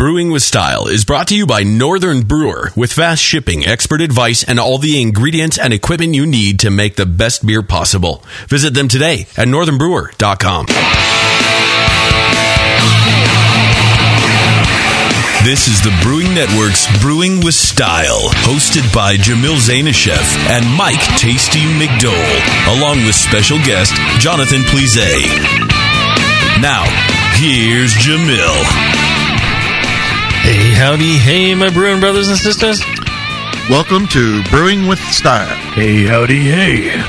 Brewing with Style is brought to you by Northern Brewer with fast shipping, expert advice, and all the ingredients and equipment you need to make the best beer possible. Visit them today at northernbrewer.com. This is the Brewing Network's Brewing with Style, hosted by Jamil Zainasheff and Mike Tasty McDole, along with special guest Jonathan Plise. Now, here's Jamil. Hey, howdy, hey, my brewing brothers and sisters. Welcome to Brewing with Style. Hey, howdy, hey.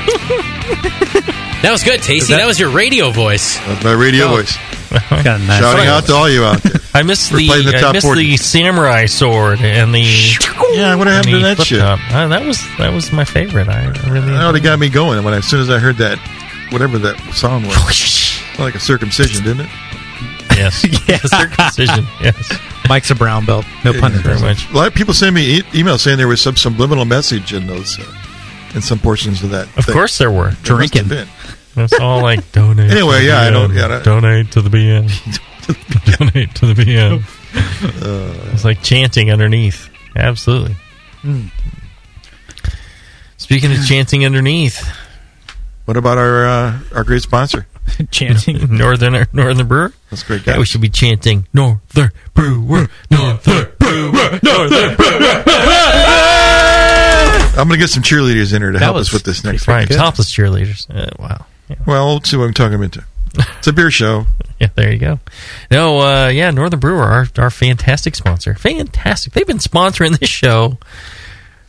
That was good, Tasty. That, was your radio voice. That's my radio Oh. voice. Got a nice Shouting out to all you out there. I missed We're the, playing the I top missed 40. the samurai sword and the Yeah, what happened to that flip shit? Uh, that was that was my favorite. I really That would have got me going when I, as soon as I heard that, whatever that song was. like a circumcision, didn't it? Yes, Yeah. circumcision. Yes, Mike's a brown belt. No pun very intended. much. A lot of people send me e- emails saying there was some subliminal message in those, uh, in some portions of that. Of thing. course there were. There must have Drinking. been. That's all like donate. Anyway, to the yeah, I BN. don't- yeah, that- donate to the BN. donate to the BN. Uh, It's like chanting underneath. Absolutely. Hmm. Speaking of chanting underneath, What about our uh, our great sponsor? Chanting. Northern Northern Brewer. That's a great Yeah, guy. we should be chanting Northern Brewer, Northern Brewer, Northern Brewer. I'm going to get some cheerleaders in here to That help us with this next Right, week. topless cheerleaders. Uh, wow. Yeah. Well, let's see what I'm talking into. It's a beer show. yeah, there you go. No, uh, yeah, Northern Brewer, our our fantastic sponsor, fantastic. They've been sponsoring this show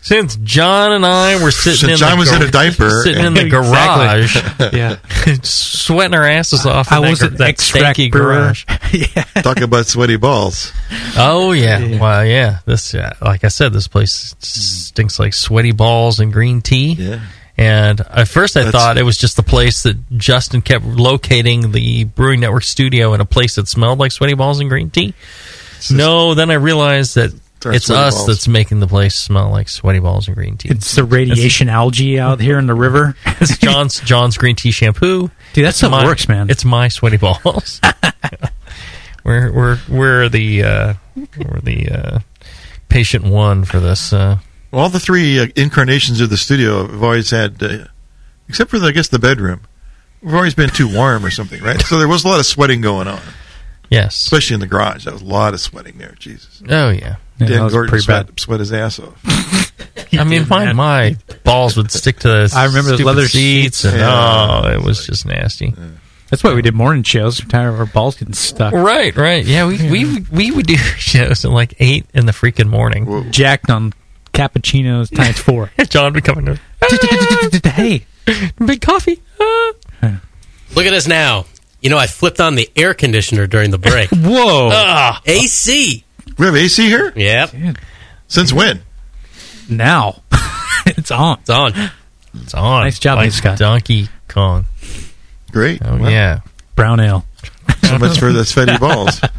since John and I were sitting Since in John the was gar- in a diaper sitting in the Exactly. garage, yeah. sweating our asses off. In I was gar- an that extract stanky brewer. garage. yeah. Talk about sweaty balls. Oh yeah. Yeah. well yeah. This, uh, like I said, this place stinks like sweaty balls and green tea. Yeah. And at first, I That's- thought it was just the place that Justin kept locating the Brewing Network studio in a place that smelled like sweaty balls and green tea. No, then I realized that our it's us balls. that's making the place smell like sweaty balls and green tea. It's the radiation algae out here in the river. It's John's John's green tea shampoo. Dude, that It's stuff my- works, man. It's my sweaty balls. we're we're we're the uh, we're the uh, patient one for this. Uh, Well, all the three uh, incarnations of the studio have always had, uh, except for, I guess, the bedroom. We've always been too warm or something, right? So there was a lot of sweating going on, yes. especially in the garage. There was a lot of sweating there. Jesus. Oh yeah. Yeah, Dan was Gordon sweat, bad. sweat his ass off. I mean, my man. my balls would stick to the I remember the stupid leather seats, and Yeah. Uh, oh, it was just nasty. That's why we did morning shows. We're tired of our balls getting stuck. Right, right. Yeah, we we we would do shows at like eight in the freaking morning. Whoa. Jacked on cappuccinos times four. John would come in, hey. big coffee. Look at us now. You know, I flipped on the air conditioner during the break. Whoa. AC. We have AC here? Yep, Since when? now. it's on. it's on. It's on. Nice job, like Scott. Donkey Kong. Great. Oh Well, yeah. Brown ale. So much for the sweaty balls. Uh,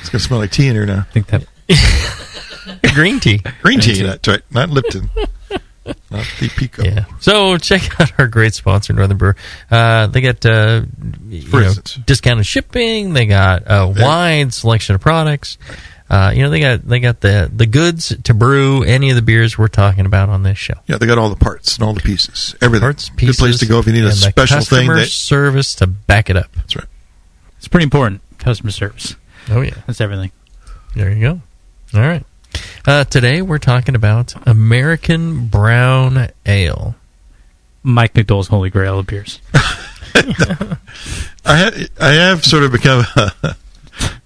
it's going to smell like tea in here now. I think that Green tea. Green tea, that's right. Not Lipton. Not the Pico. Yeah. So check out our great sponsor, Northern Brewer. Uh, they got uh, you For know, instance. discounted shipping. They got a wide selection of products. Uh, you know, they got they got the the goods to brew any of the beers we're talking about on this show. Yeah, they got all the parts and all the pieces. Everything. Parts, pieces, Good place to go if you need a and the special thing. customer That, service to back it up. that's right. it's pretty important. Customer service. Oh yeah, That's everything. there you go. All right. Uh, today we're talking about American Brown Ale. Mike McDole's Holy Grail appears. I, ha- I have sort of become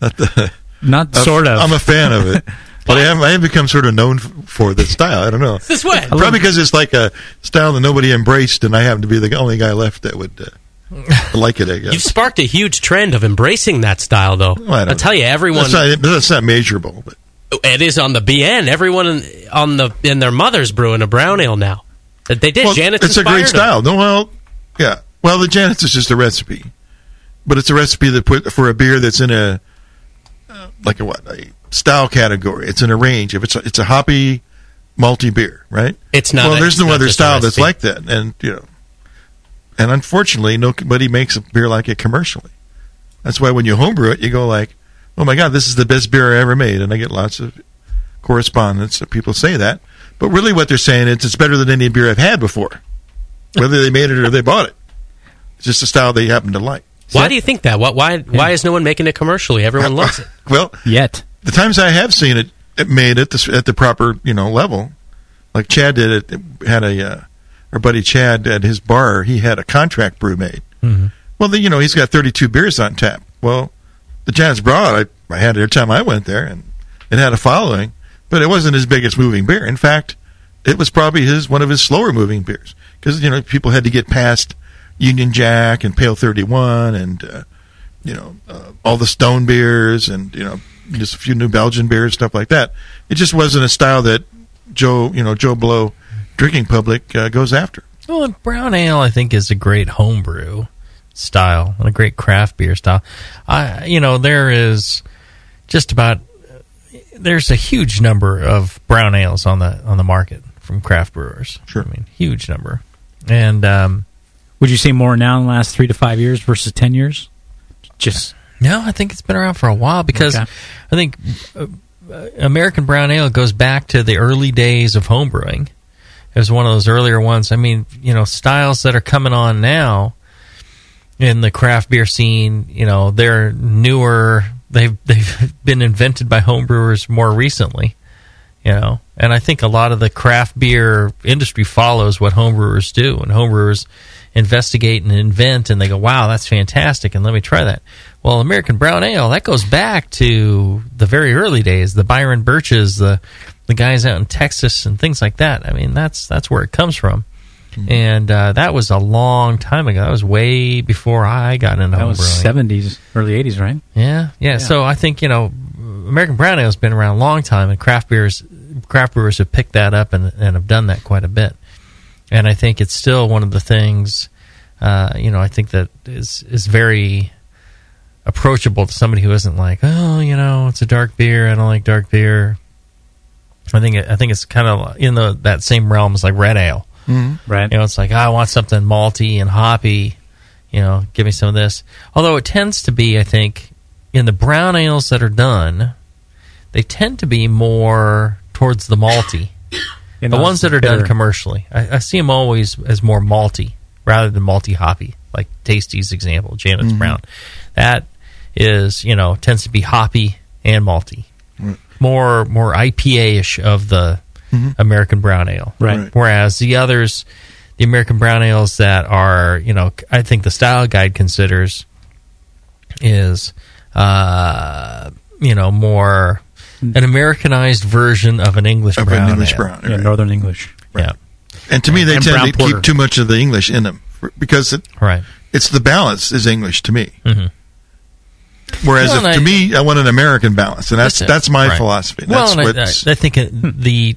not the, Not I'm- sort of. I'm a fan of it, but I have I have become sort of known f- for the style. I don't know. This way. Probably because it's like a style that nobody embraced, and I happen to be the only guy left that would uh, like it. I guess You've sparked a huge trend of embracing that style, though. Well, I I'll tell you, everyone. That's not, that's not measurable, but It is on the BN. Everyone in, on the in their mother's brewing a brown ale now. They did. well, Janet's it's a great style. No, well, yeah. Well, the Janet's is just a recipe, but it's a recipe that put for a beer that's in a uh, like a what a style category. It's in a range. If it's a, it's a hoppy malty beer, right? It's not. well, a- there's no other style that's like that, and you know, and unfortunately, nobody makes a beer like it commercially. That's why when you homebrew it, you go like, "Oh my God, this is the best beer I ever made," and I get lots of correspondence that people say that. But really, what they're saying is it's better than any beer I've had before, whether they made it or they bought it. It's just a style they happen to like. Why do you think that? What? Why? Why is no one making it commercially? Everyone loves it. Well, Yet. the times I have seen it, it made at the at the proper you know level, like Chad did it. it had a uh, our buddy Chad at his bar. He had a contract brew made. Well, then you know he's got 32 beers on tap. Well, the Janet's Broad I, I had every time I went there, and it had a following, but it wasn't his biggest moving beer. In fact, it was probably his one of his slower moving beers because you know people had to get past Union Jack and Pale 31 and uh, you know uh, all the Stone beers and you know just a few New Belgium beers stuff like that. It just wasn't a style that Joe you know Joe Blow drinking public uh, goes after. Well, brown ale, I think, is a great homebrew style and a great craft beer style. I, you know, there is just about there's a huge number of brown ales on the on the market from craft brewers. Sure. I mean, huge number, and um, Would you say more now in the last three to five years versus 10 years? Just. No, I think it's been around for a while because Okay. I think uh, uh, American Brown Ale goes back to the early days of homebrewing. It was one of those earlier ones. I mean, you know, styles that are coming on now in the craft beer scene, you know, they're newer. They've they've been invented by homebrewers more recently, you know. And I think a lot of the craft beer industry follows what homebrewers do, and homebrewers investigate and invent, and they go, "Wow, that's fantastic!" And let me try that. Well, American Brown Ale that goes back to the very early days, the Byron Burches, the the guys out in Texas, and things like that. I mean, that's that's where it comes from. And uh, that was a long time ago. That was way before I got into That was 70s, early 80s, right? Yeah, yeah, So I think you know, American Brown Ale has been around a long time, and craft beers, craft brewers have picked that up and, and have done that quite a bit. And I think it's still one of the things, uh, you know, I think that is is very approachable to somebody who isn't like, oh, you know, it's a dark beer. I don't like dark beer. I think it, I think it's kind of in the that same realm as like red ale. Mm-hmm. Right. You know, it's like "Ah, I want something malty and hoppy. You know, give me some of this. Although it tends to be, I think, in the brown ales that are done, they tend to be more towards the malty. You the ones that are done commercially, I, I see them always as more malty rather than malty hoppy. Like Tasty's example, Janet's Brown, that is you know tends to be hoppy and malty, more more IPA ish of the American brown ale. Right. Right. Whereas the others, the American brown ales that are, you know, I think the style guide considers is, uh, you know, more an Americanized version of an English Of brown an English ale. brown, Yeah. Northern English. Yeah, And to me, they And tend to porter. keep too much of the English in them because it, right. it's the balance is English to me. Mhm. Whereas Well, if, to I- me, I want an American balance, and that's That's that's my Right. philosophy. well, That's and I, what's I, I think the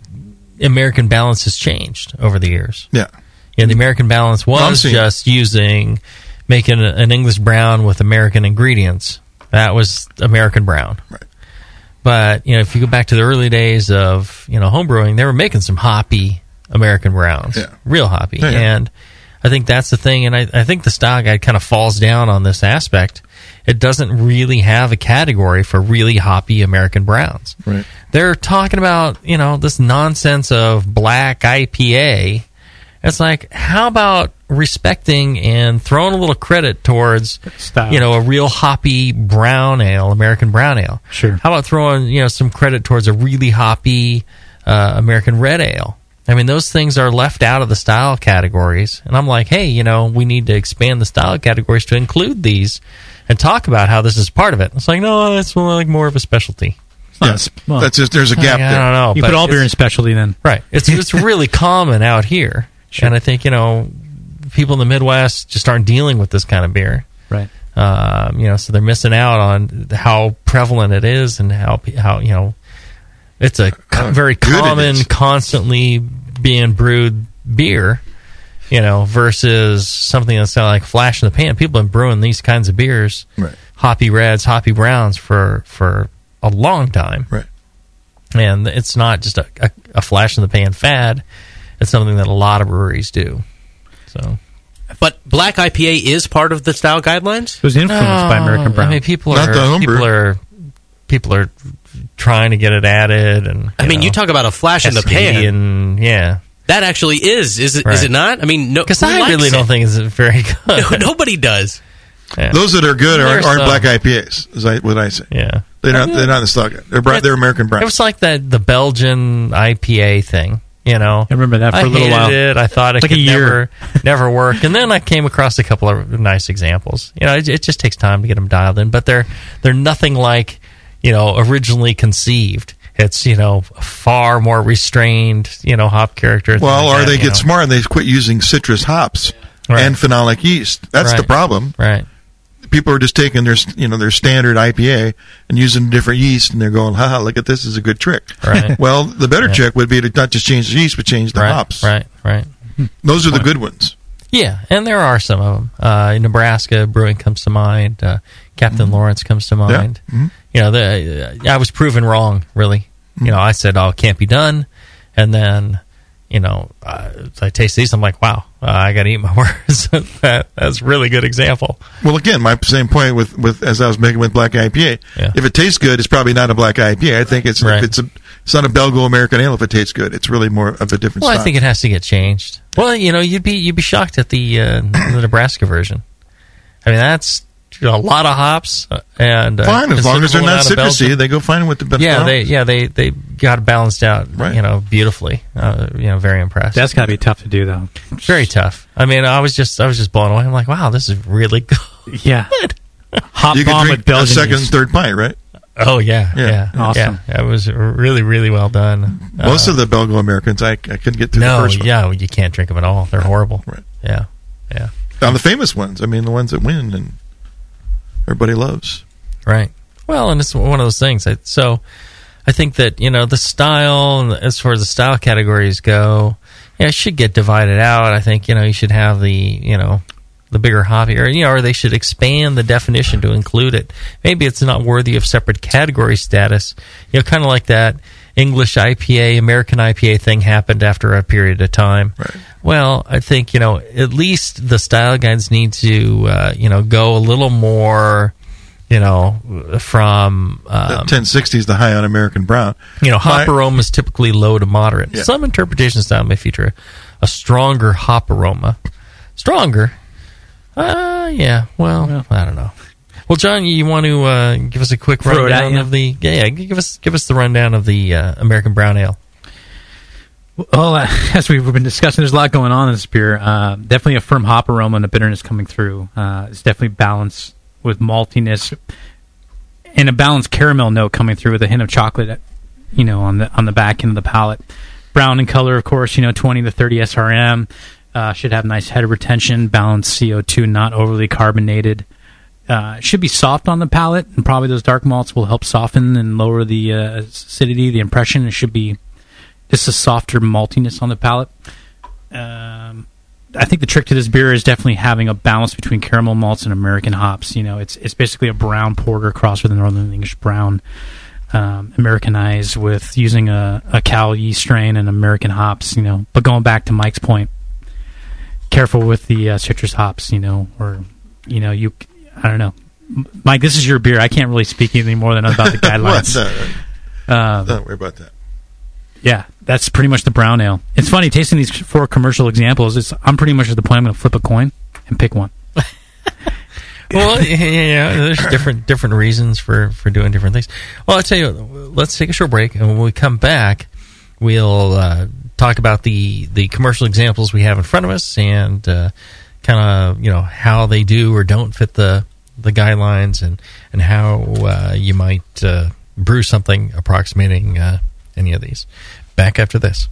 American balance has changed over the years. yeah. Yeah, the American balance was just using making a- an English brown with American ingredients. That was American brown. Right. But you know, if you go back to the early days of you know homebrewing, they were making some hoppy American browns, Yeah. real hoppy, Yeah, yeah. and I think that's the thing. And I, I think the style guide kind of falls down on this aspect. It doesn't really have a category for really hoppy American browns Right. they're talking about you know this nonsense of black IPA. It's like, how about respecting and throwing a little credit towards, you know, a real hoppy brown ale, American brown ale. Sure. How about throwing you know some credit towards a really hoppy uh, American red ale? I mean, those things are left out of the style categories, and I'm like, hey, you know, we need to expand the style categories to include these and talk about how this is part of it. It's like, no, that's more like more of a specialty. Yes. well, that's just there's a gap Like, I there. don't know. you but put all beer in it's- specialty then. Right. It's it's really common out here, Sure. and I think you know people in the Midwest just aren't dealing with this kind of beer. Right. Um, you know, so they're missing out on how prevalent it is and how pe- how you know it's a co- very good it common, is. constantly being brewed beer. You know, versus something that's kind of like flash in the pan. People have been brewing these kinds of beers, Right. hoppy reds, hoppy browns, for for a long time Right. and it's not just a, a, a flash in the pan fad. It's something that a lot of breweries do. So But black IPA is part of the style guidelines. It was influenced by American No, Brown. I mean, people Not are people are people are trying to get it added, and I mean, know, you talk about a flash in the pan. and yeah, that actually is. Is it? Is Right. it not? I mean, no. because who I likes really it? don't think it's very good. Nobody does. Yeah. Those that are good aren't, aren't some. black IPAs. Is I, what I say. yeah, They're not. They're not in the stock. They're bra- they're American It brown. was like that the Belgian IPA thing. You know, I remember that for I a little hated while. it. I thought it Like a could year. never, never work. And then I came across a couple of nice examples. You know, it, it just takes time to get them dialed in, but they're they're nothing like you know originally conceived. It's you know far more restrained. You know, hop character. Well, like or that, they get know. smart and they quit using citrus hops Right. and phenolic yeast. That's the problem. Right. People are just taking their you know their standard IPA and using different yeast, and they're going, "Haha, look at this is a good trick." Right. Well, the better Yeah. trick would be to not just change the yeast, but change the right. hops. Right. Right. Those are the good ones. Yeah, and there are some of them. Uh, Nebraska Brewing comes to mind. Uh, Captain Lawrence comes to mind. Mhm. You know, the, I was proven wrong. Really, you know, I said, "Oh, it can't be done," and then, you know, uh, I taste these. I'm like, "Wow, uh, I got to eat my words." that, that's a really good example. Well, again, my same point with, with as I was making with black IPA. Yeah. If it tastes good, it's probably not a black IPA. I think it's Right. it's a it's not a Belgo American ale. If it tastes good, it's really more of a different. Well, I think it has to get changed. Well, you know, you'd be you'd be shocked at the uh, the Nebraska version. I mean, that's a lot of hops uh, and uh, fine as long as they're not amount citrusy. They go fine with the yeah, well, they yeah they they got it balanced out, Right. you know, beautifully. Uh, you know, very impressed. That's got to be tough to do, though. very tough. I mean, I was just I was just blown away. I'm like, wow, this is really good. Yeah. Hop you bomb drink with Belgian a second yeast. third pint, right? Oh yeah, Yeah. yeah, Awesome. Yeah, it was really really well done. Most Uh, of the Belgo Americans, I, I couldn't get through no, the first one. yeah, you can't drink them at all. They're horrible. Right. Yeah, yeah, Now the famous ones, I mean, the ones that win and everybody loves. right. Well, and it's one of those things. So, I think that you know the style, as far as the style categories go, yeah, it should get divided out. I think you know you should have the you know the bigger hobby, or you know, or they should expand the definition to include it. Maybe it's not worthy of separate category status. You know, kind of like that English IPA, American IPA thing happened after a period of time. Right. Well, I think you know at least the style guides need to uh, you know go a little more. You know, from um, 1060 is the high on American brown. you know, hop My- aroma is typically low to moderate. Yeah. Some interpretation style may feature a stronger hop aroma. Stronger? Uh, yeah. Well, I don't know. Well, John, you want to uh, give us a quick Throw it at rundown of the? Yeah, yeah. Give us give us the rundown of the uh, American Brown Ale. Well, uh, as we've been discussing, there's a lot going on in this beer. Uh, definitely a firm hop aroma and a bitterness coming through. Uh, it's definitely balanced with maltiness and a balanced caramel note coming through with a hint of chocolate, you know, on the on the back end of the palate. Brown in color, of course, you know, 20 to 30 SRM. Uh, should have nice head retention, balanced CO2, not overly carbonated. Uh, it should be soft on the palate, and probably those dark malts will help soften and lower the uh, acidity, the impression. It should be just a softer maltiness on the palate. Um, I think the trick to this beer is definitely having a balance between caramel malts and American hops. You know, it's it's basically a brown porter crossed with a Northern English brown, um, Americanized with using a, a cow yeast strain and American hops. You know, but going back to Mike's point, careful with the uh, citrus hops. You know, or you know, you I don't know. Mike, this is your beer. I can't really speak anything more than about the What? guidelines. No, Um, don't worry about that. yeah, that's pretty much the brown ale. It's funny tasting these four commercial examples. It's I'm pretty much at the point I'm going to flip a coin and pick one. Well, yeah, yeah, yeah, there's different different reasons for for doing different things. Well, I'll tell you, let's take a short break, and when we come back, we'll uh, talk about the the commercial examples we have in front of us and uh, kind of you know how they do or don't fit the the guidelines and and how uh, you might uh, brew something approximating uh, any of these. Back after this.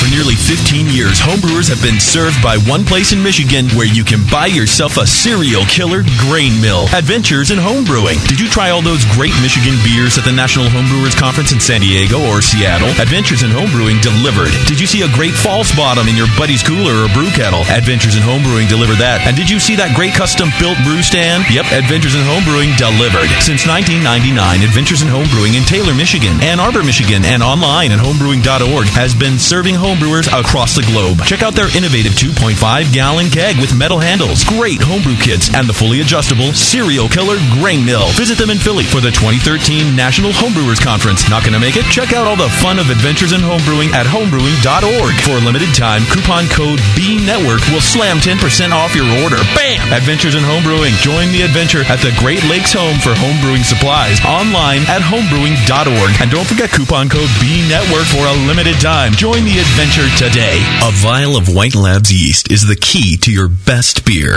For nearly 15 years, homebrewers have been served by one place in Michigan where you can buy yourself a Cereal Killer grain mill. Adventures in Homebrewing. Did you try all those great Michigan beers at the National Homebrewers Conference in San Diego or Seattle? Adventures in Homebrewing delivered. Did you see a great false bottom in your buddy's cooler or brew kettle? Adventures in Homebrewing delivered that. And did you see that great custom built brew stand? Yep, Adventures in Homebrewing delivered. Since 1999, Adventures in Homebrewing in Taylor, Michigan, Ann Arbor, Michigan, and online at homebrewing.org has been serving home homebrewers across the globe. Check out their innovative 2.5 gallon keg with metal handles, great homebrew kits, and the fully adjustable Cereal Killer grain mill. Visit them in Philly for the 2013 National Homebrewers Conference. Not going to make it? Check out all the fun of adventures in homebrewing at homebrewing.org. For a limited time, coupon code B Network will slam 10% off your order. Bam! Adventures in homebrewing. Join the adventure at the Great Lakes Home for Homebrewing Supplies online at homebrewing.org. And don't forget coupon code B Network for a limited time. Join the adventure today. A vial of White Labs yeast is the key to your best beer.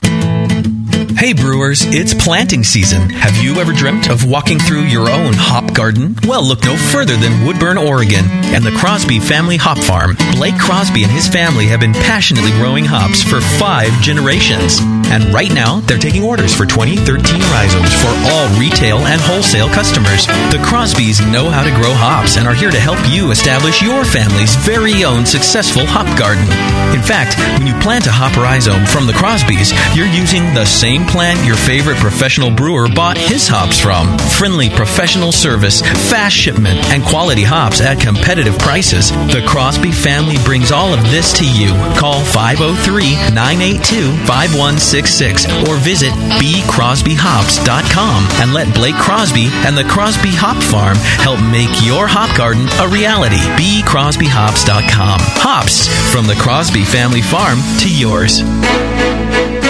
Hey brewers, it's planting season. Have you ever dreamt of walking through your own hop garden? Well, look no further than Woodburn, Oregon, and the Crosby Family Hop Farm. Blake Crosby and his family have been passionately growing hops for five generations. And right now, they're taking orders for 2013 rhizomes for all retail and wholesale customers. The Crosbys know how to grow hops and are here to help you establish your family's very own successful hop garden. In fact, when you plant a hop rhizome from the Crosbys, you're using the same plant your favorite professional brewer bought his hops from. Friendly professional service, fast shipment, and quality hops at competitive prices. The Crosby family brings all of this to you. Call 503 982 5166 or visit bcrosbyhops.com and let Blake Crosby and the Crosby Hop Farm help make your hop garden a reality. bcrosbyhops.com. Hops from the Crosby family farm to yours.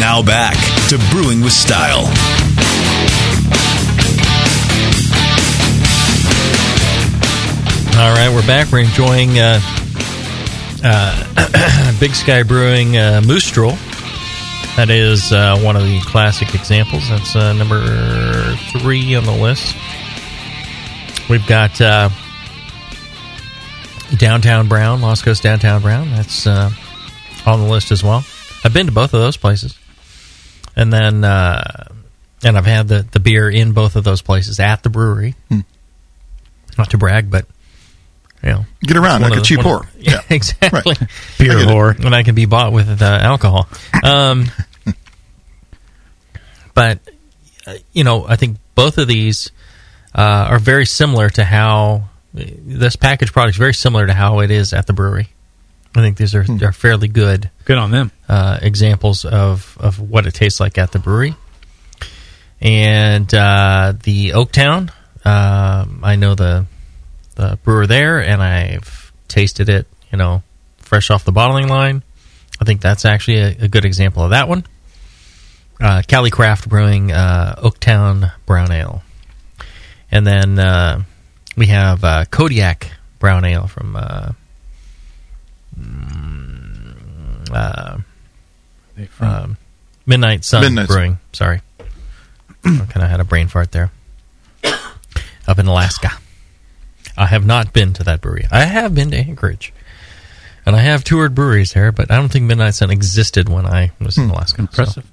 Now back to Brewing with Style. All right, we're back. We're enjoying uh, uh, Big Sky Brewing uh, Moose Drool. That is uh, one of the classic examples. That's uh, number three on the list. We've got uh, Downtown Brown, Lost Coast Downtown Brown. That's uh, on the list as well. I've been to both of those places. And then uh, and I've had the the beer in both of those places at the brewery. Hmm. Not to brag, but you know, Get around like a cheap whore. of- Yeah, exactly. Right. Beer get it. and I can be bought with uh, alcohol. Um, but uh, you know, I think both of these uh, are very similar to how this packaged product is very similar to how it is at the brewery. I think these are, are fairly good Good on them. uh, examples of, of what it tastes like at the brewery. And uh, the Oaktown, um, I know the the brewer there, and I've tasted it, you know, fresh off the bottling line. I think that's actually a, a good example of that one. Uh, Calicraft Brewing uh, Oaktown Brown Ale, and then uh, we have uh, Kodiak Brown Ale from uh, mm, uh, um, Midnight Sun Midnight Sun. Brewing. Sorry, I kind of had a brain fart there. Up in Alaska, I have not been to that brewery. I have been to Anchorage, and I have toured breweries there, but I don't think Midnight Sun existed when I was in Alaska. so Impressive.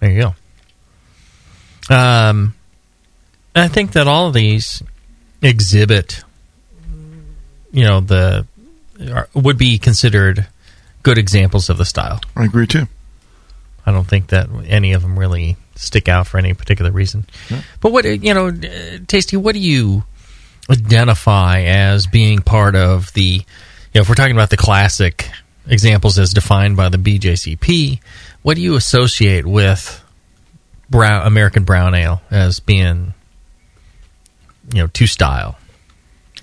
there you go. Um, I think that all of these exhibit, you know, the are, would be considered good examples of the style. I agree too. I don't think that any of them really stick out for any particular reason. But what you know, uh, Tasty, what do you identify as being part of the? You know, if we're talking about the classic examples as defined by the BJCP, what do you associate with brown American brown ale as being, you know, two style,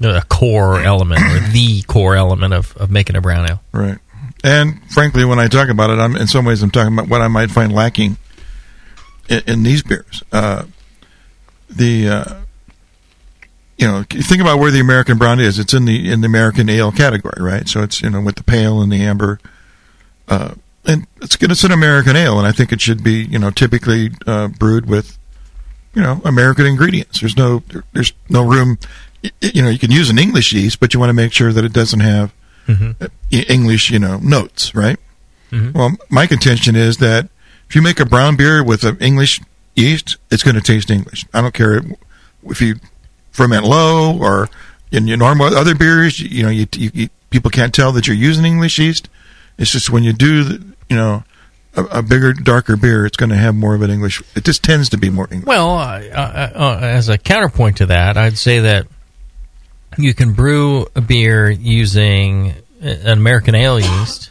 a core element or the core element of, of making a brown ale? Right. And frankly, when I talk about it, I'm in some ways I'm talking about what I might find lacking in, in these beers. Uh, the uh, you know, think about where the American brown is. It's in the in the American ale category, right? So it's you know with the pale and the amber, uh, and it's good. it's an American ale, and I think it should be you know typically uh, brewed with you know American ingredients. There's no there's no room. You know, you can use an English yeast, but you want to make sure that it doesn't have uh, English, you know, notes, right? Well, my contention is that if you make a brown beer with an English yeast, it's going to taste English. I don't care if you ferment low or in your normal other beers. You know, you, you, you people can't tell that you're using English yeast. It's just when you do, the, you know, a, a bigger, darker beer, it's going to have more of an English. It just tends to be more English. Well, uh, uh, uh, as a counterpoint to that, I'd say that you can brew a beer using an American ale yeast,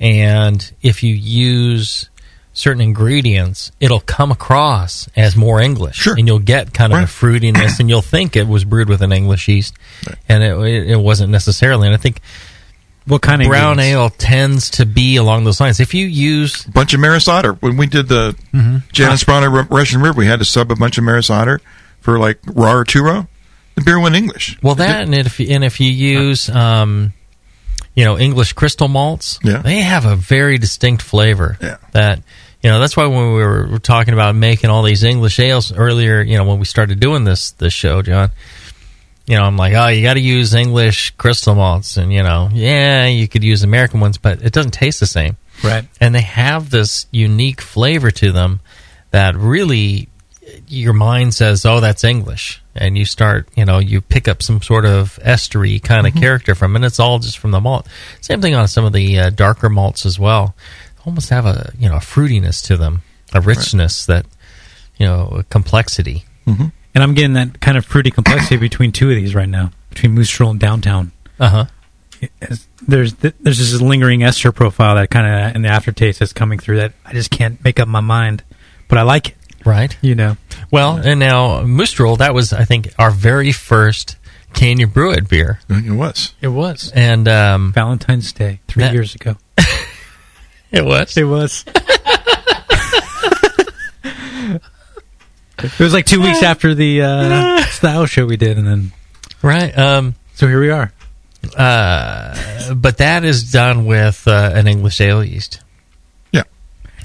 and if you use certain ingredients, it'll come across as more English, Sure. and you'll get kind of Right. a fruitiness, and you'll think it was brewed with an English yeast, and it, it, it wasn't necessarily. And I think What kind of brown ale tends to be along those lines. If you use a bunch of Maris Otter. When we did the mm-hmm. Bronner Ru- Russian River, we had to sub a bunch of Maris Otter for like raw or two row. The beer went English. Well, that and if and if you use, um, you know, English crystal malts, Yeah. they have a very distinct flavor. Yeah. That you know, that's why when we were, were talking about making all these English ales earlier, you know, when we started doing this this show, John. You know, I'm like, oh, you got to use English crystal malts, and you know, yeah, you could use American ones, but it doesn't taste the same Right. and they have this unique flavor to them that really your mind says, "Oh, that's English," and you start, you know, you pick up some sort of estery kind of character from, it, and it's all just from the malt. Same thing on some of the uh, darker malts as well. Almost have a you know a fruitiness to them, a richness that you know a complexity. And I'm getting that kind of fruity complexity between two of these right now, between Moose Drool and Downtown. Uh huh. There's th- there's this lingering ester profile that kind of in the aftertaste that's coming through that I just can't make up my mind, but I like it. Right. You know, Well, and now Moose Drool, that was I think our very first can you brew it beer, It was. it was and um, Valentine's Day three That- years ago. it was. It was. it was like two weeks after the uh, style show we did, and then Right. Um, so here we are. uh, but that is done with uh, an English ale yeast, Yeah.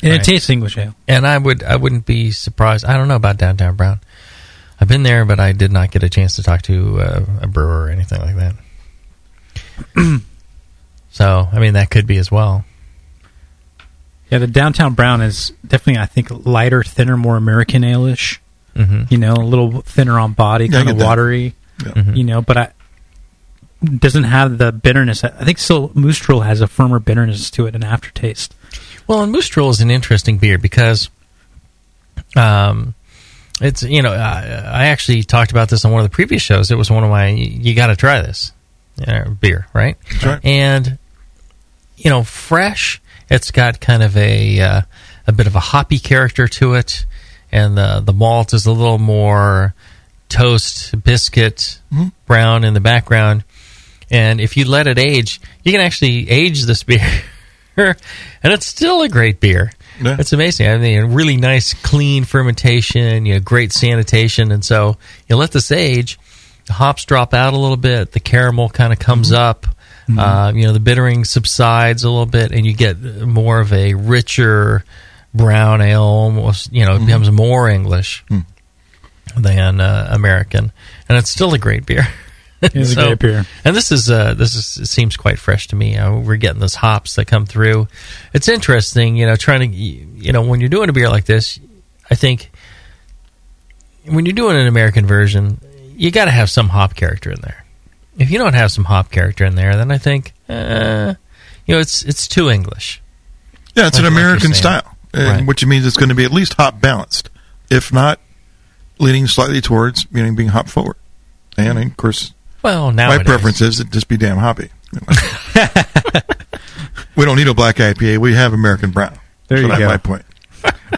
And Right. it tastes English ale. and I would I wouldn't be surprised. I don't know about Downtown Brown. I've been there, but I did not get a chance to talk to uh, a brewer or anything like that. so, I mean, that could be as well. Yeah, the downtown brown is definitely, I think, lighter, thinner, more American ale-ish. Mhm. You know, a little thinner on body, Yeah, kind of watery. Yeah. Mhm. You know, but I doesn't have the bitterness. I I think still Moose Drool has a firmer bitterness to it, an aftertaste. Well, and Moose Drool is an interesting beer because, um, it's you know I, I actually talked about this on one of the previous shows. It was one of my you got to try this uh, beer, right? Right. And you know, fresh. It's got kind of a uh, a bit of a hoppy character to it, and the the malt is a little more toast biscuit brown in the background. And if you let it age, you can actually age this beer, and it's still a great beer. Yeah. It's amazing. I mean, really nice, clean fermentation. You know, great sanitation, and so you let this age. The hops drop out a little bit. The caramel kind of comes up. Uh, you know, the bittering subsides a little bit, and you get more of a richer brown ale. Almost, you know, it becomes more English than uh, American, and it's still a great beer. It's a great beer. And this is uh, this is it seems quite fresh to me. Uh, we're getting those hops that come through. It's interesting, you know, trying to you know when you're doing a beer like this, I think when you're doing an American version, you got to have some hop character in there. If you don't have some hop character in there, then I think uh, you know it's it's too English. Yeah, it's Like- an American style, and Right. which means it's going to be at least hop balanced, if not leaning slightly towards you know, being hop forward. And of course, Well, now my preference is it just be damn hoppy. we don't need a black IPA. We have American brown. There So you go. my point.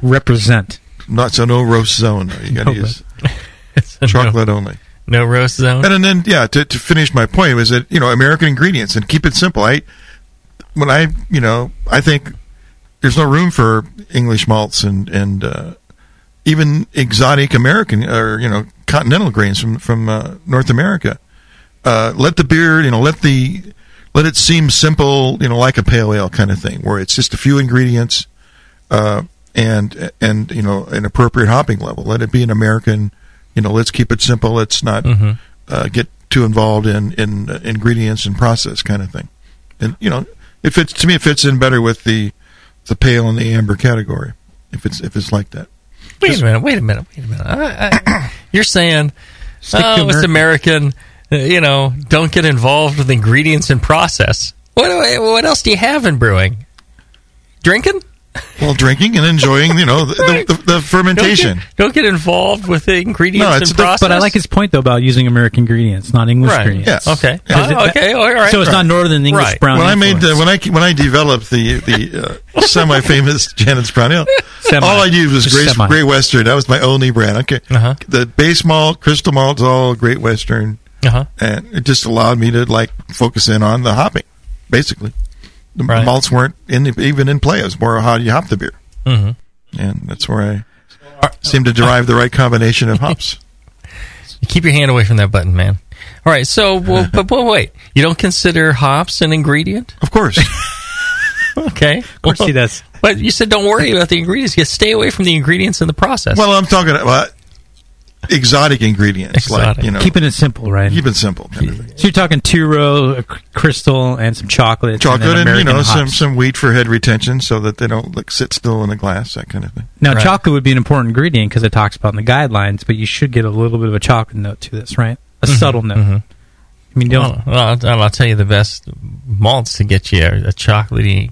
Represent. Not so no roast zone. though. You got to No use no, chocolate only. no roast zone. And then, yeah, to, to finish my point was that you know American ingredients and keep it simple. I when I you know I think there's no room for English malts and and uh, even exotic American or you know continental grains from from uh, North America. Uh, let the beer you know let the let it seem simple you know like a pale ale kind of thing where it's just a few ingredients uh, and and you know an appropriate hopping level. Let it be an American. You know, let's keep it simple. Let's not Mhm. uh, get too involved in in uh, ingredients and process kind of thing. And you know, it fits to me. It fits in better with the the pale and the amber category. If it's if it's like that. Wait a minute. Wait a minute. Wait a minute. I, I, you're saying, Stick oh, it's American. Uh, You know, don't get involved with ingredients and process. What what else do you have in brewing? Drinking? Well, drinking and enjoying, you know, the, the, the, the Don't fermentation. get, don't get involved with the ingredients No, it's and the- process. But I like his point though about using American ingredients, not English Right. ingredients. Yes. Okay. Yeah. Oh, okay. All right. So it's not Northern English Right. brown. When I made the, when I when I developed the the uh, semi famous Janet's Brown Ale, Semi. all I used was Just Great, Western. That was my only brand. Okay, Uh-huh. the base malt, crystal malt, is all Great Western. Uh-huh. and it just allowed me to like focus in on the hopping. Basically, the Right. malts weren't in the, even in play. It was more how you hop the beer, hmm and that's where I seem to derive the right combination of hops. Keep your hand away from that button, man. All right. So, well, but, but wait, you don't consider hops an ingredient? Of course, Okay. of course he does. But you said don't worry about the ingredients. You stay away from the ingredients in the process. well, I'm talking about exotic ingredients, like you know, Keeping it simple, right? keep it simple. Kind of. So you're talking two row, a crystal, and some chocolate. Chocolate and, and, you know American some some wheat for head retention, so that they don't like sit still in the glass, that kind of thing. Now, Right. chocolate would be an important ingredient because it talks about in the guidelines, but you should get a little bit of a chocolate note to this, right? A subtle note. mhm. I mean, don't. Well, well, I'll, I'll tell you the best malts to get you a, a chocolatey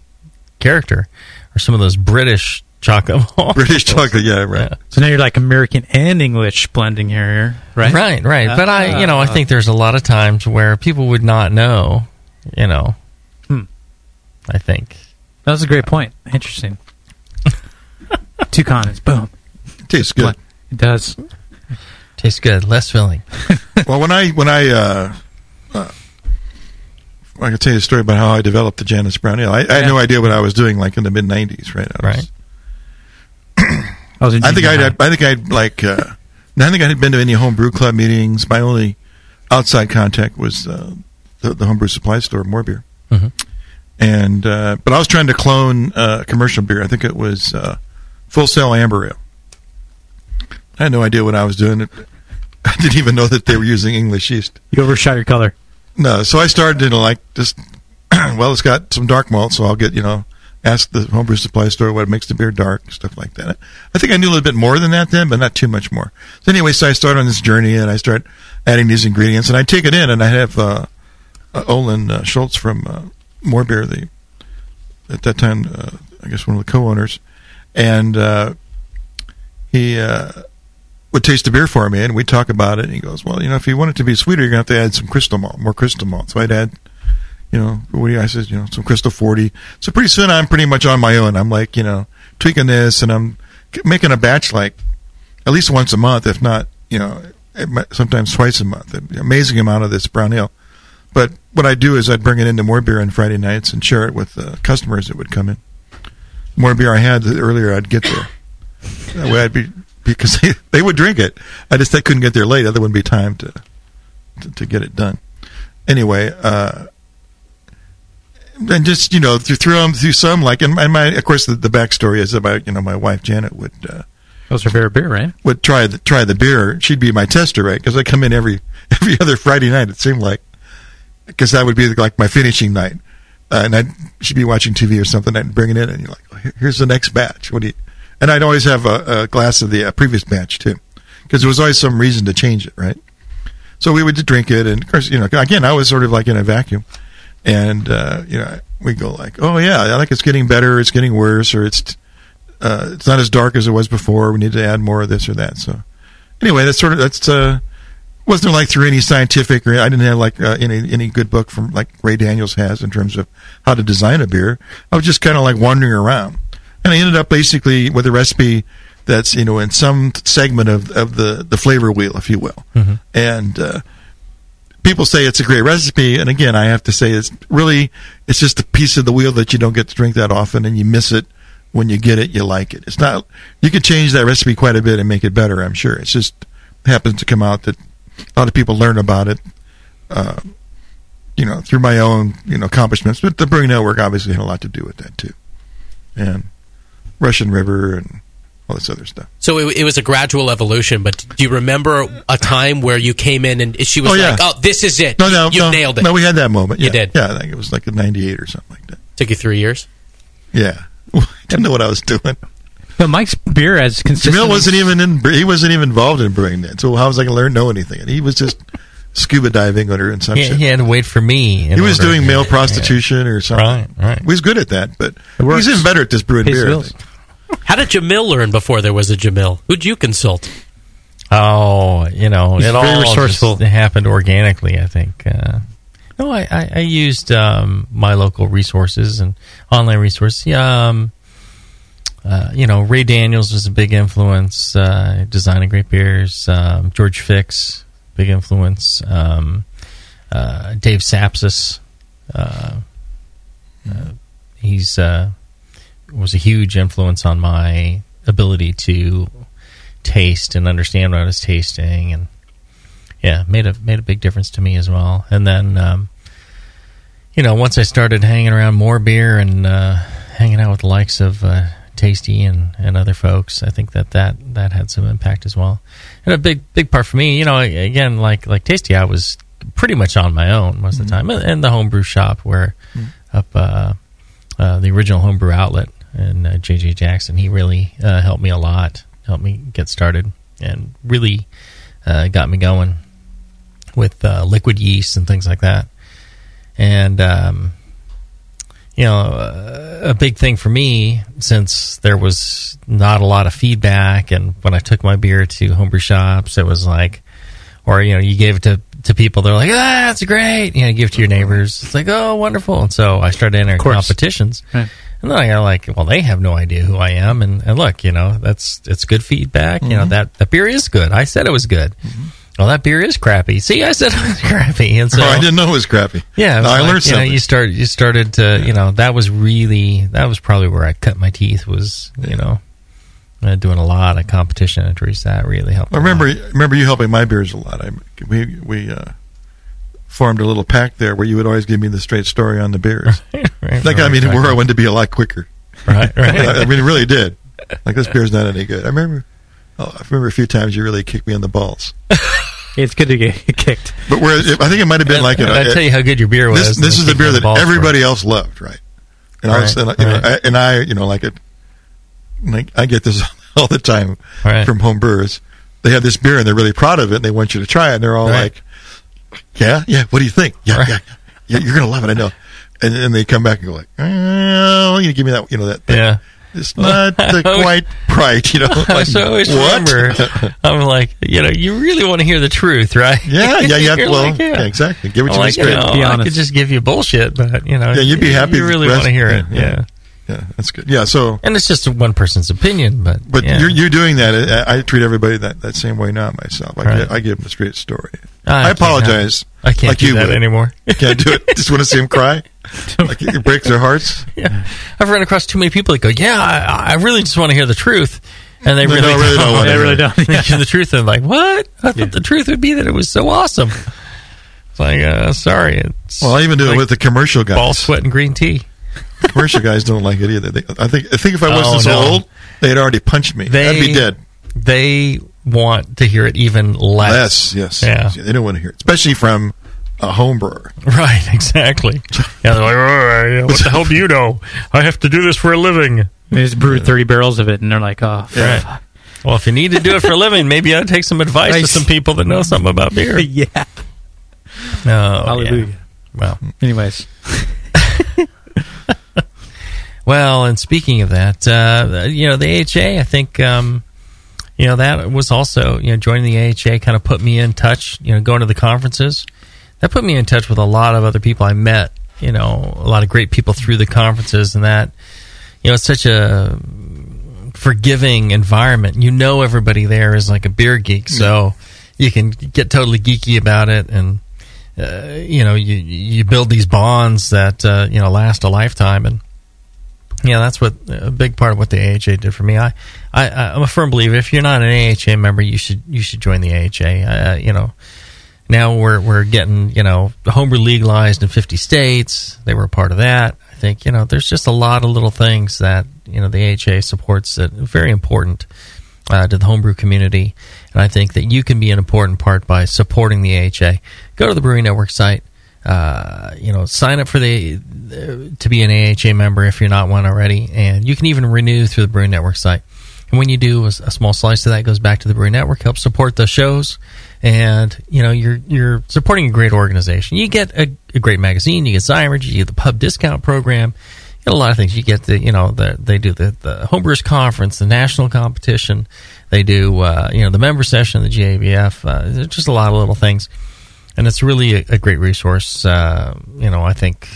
character are some of those British chocolate malts. British chocolate, yeah, right. Yeah. So now you're like American and English blending here, right? Right, right. But I, you know, I think there's a lot of times where people would not know, you know. Hmm. I think. That was a great point. Interesting. Two continents. Boom. Tastes good. It does. Tastes good, less filling. well, when I when I uh, uh, I can tell you a story about how I developed the Janet's Brown Ale. I, I had no idea what I was doing, like in the mid '90s, right? I was- Right. I was I think I'd. I think I'd like uh, I think I had been to any homebrew club meetings. My only outside contact was uh, the, the homebrew supply store, More Beer, Mhm. and uh, but I was trying to clone uh, commercial beer. I think it was uh, Full Sail Amber Ale. I had no idea what I was doing. I didn't even know that they were using English yeast. You overshot your color. No, so I started to like just well, it's got some dark malt, so I'll get you know ask the homebrew supply store what makes the beer dark, stuff like that. I think I knew a little bit more than that then, but not too much more. So anyway, so I start on this journey and I start adding these ingredients and I take it in and I have uh, uh, Olin uh, Schultz from uh, More Beer, the at that time uh, I guess one of the co-owners, and uh, he uh, would taste the beer for me and we'd talk about it. And he goes, "Well, you know, if you want it to be sweeter, you're gonna have to add some crystal malt, more crystal malt." So I'd add you know, what do I said, you know, some Crystal 40. So pretty soon I'm pretty much on my own. I'm like, you know, tweaking this and I'm making a batch like at least once a month, if not, you know, sometimes twice a month. Amazing amount of this brown ale. But what I do is I'd bring it into more beer on Friday nights and share it with the customers that would come in. More beer I had the earlier I'd get there. that way I'd be because they, they would drink it. I just they couldn't get there late. Other wouldn't be time to, to to get it done. Anyway, uh, and just you know through through, um, through some like and my, my of course the, the backstory is about you know my wife Janet would uh, that was her favorite beer, right? Would try the try the beer. She'd be my tester, right? Because I come in every every other Friday night. It seemed like because that would be like my finishing night, uh, and I'd she'd be watching TV or something. I'd bring it in, and you're like, oh, here's the next batch. What do you? And I'd always have a, a glass of the uh, previous batch too, because there was always some reason to change it, right? So we would drink it, and of course, you know, again, I was sort of like in a vacuum and uh, you know we go like, oh yeah, I like it's getting better, it's getting worse, or it's uh, it's not as dark as it was before. We need to add more of this or that. So anyway, that's sort of that's uh, wasn't like through any scientific or I didn't have like uh, any any good book from like Ray Daniels has in terms of how to design a beer. I was just kind of like wandering around, and I ended up basically with a recipe that's you know in some segment of of the the flavor wheel, if you will, Mm-hmm. and. Uh, people say it's a great recipe, and again, I have to say it's really it's just a piece of the wheel that you don't get to drink that often, and you miss it when you get it. You like it. It's not you can change that recipe quite a bit and make it better. I'm sure. It's just happens to come out that a lot of people learn about it. Uh, you know, through my own you know accomplishments, but the Brewing Network obviously had a lot to do with that too, and Russian River and all this other stuff. So it, it was a gradual evolution, but do you remember a time where you came in and she was Oh, yeah. like, "Oh, this is it. No, no, you no, nailed it." No, we had that moment. You did. Yeah, I think it was like a '98 or something like that. Took you three years. Yeah, I didn't know what I was doing. But Mike's beer as consistent. Jamil wasn't even in. He wasn't even involved in brewing that. So how was I going to learn know anything? And he was just scuba diving or in some He, shit. he had to wait for me. he was order- doing male Yeah. prostitution or something. Right, right. He was good at that, but he's even better at this brewing Pays beer. I bills. think. How did Jamil learn before there was a Jamil? Who'd you consult? Oh, you know, He's it all resourceful. just happened organically. I think. Uh, no, I, I, I used um, my local resources and online resources. Yeah, um, uh, you know, Ray Daniels was a big influence. Uh, designing great beers. Um, George Fix, big influence. Um, uh, Dave Sapsis. Uh, uh, he's uh, was a huge influence on my ability to taste and understand what I was tasting, and yeah, made a made a big difference to me as well. And then, um, you know, once I started hanging around more beer and uh, hanging out with the likes of uh, Tasty and, and other folks, I think that, that that had some impact as well. And a big big part for me, you know, again, like like Tasty, I was pretty much on my own most of the time, and the homebrew shop where up uh, uh, the original homebrew outlet and uh, JJ Jackson. He really uh, helped me a lot, helped me get started, and really uh, got me going with uh, liquid yeast and things like that. And um, you know, uh, a big thing for me since there was not a lot of feedback, and when I took my beer to homebrew shops, it was like, or you know, you gave it to to people, they're like, ah, that's great. You know, give it to your neighbors, it's like, oh, wonderful. And so I started entering competitions. Right. And then I got like, well, they have no idea who I am, and, and look, you know, that's it's good feedback. You know that that beer is good. I said it was good. Well, that beer is crappy. See, I said it was crappy, and so oh, I didn't know it was crappy. yeah, was No, I learned you know, something. you start you started to you know that was really that was probably where I cut my teeth was you know uh, doing a lot of competition entries that really helped. I remember remember you helping my beers a lot. I we we uh, formed a little pact there where you would always give me the straight story on the beers. Right, that got right, me to right, where I wanted to be a lot quicker. right, right. I mean, it really did. Like this beer's not any good. I remember. Oh, I remember a few times you really kicked me on the balls. It's good to get kicked. But where I think it might have been like And a, I tell you how good your beer was. this. This is the beer that everybody else loved, right? And I was, and, I- you know. I, and I, you know, like it, like I get this all the time from home brewers. They have this beer and they're really proud of it and they want you to try it. And they're all like, "Yeah, yeah. What do you think? Yeah, Right. yeah, yeah. You're gonna love it. I know." And then they come back and go like, "Oh, you give me that, you know that." Thing. Yeah. It's not the quite right, you know. I Like, so always what? remember. I'm like, you know, you really want to hear the truth, right? Yeah, yeah, yeah. Well, like, yeah. exactly. Give it I'm to me like, you straight. know, Be I could just give you bullshit, but you know, Yeah, you'd be happy You really want to hear it, yeah, yeah. Yeah, that's good. Yeah, so And it's just one person's opinion, but But yeah. you're you're doing that. I, I treat everybody that, that same way now myself. I, Right. give, I give them the straight story. I I, apologize. I can't like do you that would. anymore. Can't do it. Just want to see them cry. Like it breaks their hearts. yeah. I've run across too many people that go, "Yeah, I, I really just want to hear the truth," and they No, really, no, really don't wanna They really don't. They hear the truth and like, "What? I thought the truth would be that it was so awesome." It's like, uh, sorry, it's Well, I even do like it with the commercial guys. ball, sweat, and green tea. Commercial guys don't like it either. They, I think I think if I wasn't Oh, so no. old, they'd already punched me. They- I'd be dead. They want to hear it even less. Less, yes. Yeah. They don't want to hear it, especially from a home brewer. Right, exactly. Yeah, they're like, "Oh, what the hell do you know? I have to do this for a living. They just brewed 30 barrels of it, and they're like, oh, Yeah. fuck. Well, if you need to do it for a living, maybe I'd take some advice Right. to some people that know something about beer. yeah. Oh, Hallelujah. yeah. Well, Anyways, well, and speaking of that, uh, you know, the AHA, I think, um, you know, that was also, you know, joining the AHA kind of put me in touch, you know, going to the conferences. That put me in touch with a lot of other people I met, you know, a lot of great people through the conferences and that, you know, it's such a forgiving environment. You know, everybody there is like a beer geek, so you can get totally geeky about it and, uh, you know, you, you build these bonds that, uh, you know, last a lifetime and, yeah, that's what a big part of what the AHA did for me. I, I, I'm a firm believer. If you're not an AHA member, you should you should join the AHA. Uh, you know, now we're we're getting you know the homebrew legalized in 50 states. They were a part of that. I think you know there's just a lot of little things that you know the AHA supports that are very important uh, to the homebrew community, and I think that you can be an important part by supporting the AHA. Go to the Brewing Network site. Uh, you know, sign up for the uh, to be an AHA member if you're not one already, and you can even renew through the Brewing Network site. And when you do, a small slice of that goes back to the Brewing Network, helps support the shows, and you know you're you're supporting a great organization. You get a, a great magazine, you get Zymurgy, you get the pub discount program, you get a lot of things. You get the you know the they do the the homebrewers conference, the national competition, they do uh, you know the member session, the GABF. Uh, there's just a lot of little things, and it's really a, a great resource. Uh, you know, I think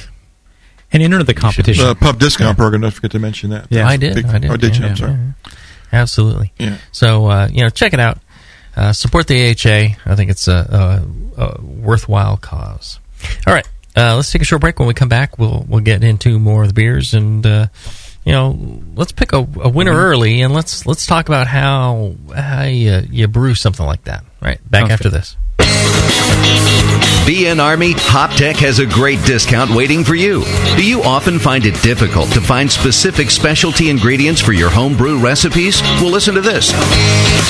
and enter the competition. The pub discount program. Don't forget to mention that. Yeah. I did. Big- I did. oh, did you? Yeah, I'm sorry. yeah, yeah. Absolutely. Yeah. So uh, you know, check it out. Uh, support the AHA. I think it's a, a, a worthwhile cause. All right, uh, let's take a short break. When we come back, we'll we'll get into more of the beers and uh, you know, let's pick a, a winner Mm-hmm. early and let's let's talk about how how you, you brew something like that. Right back after this. BN Army HopTech has a great discount waiting for you. Do you often find it difficult to find specific specialty ingredients for your homebrew recipes? Well, listen to this.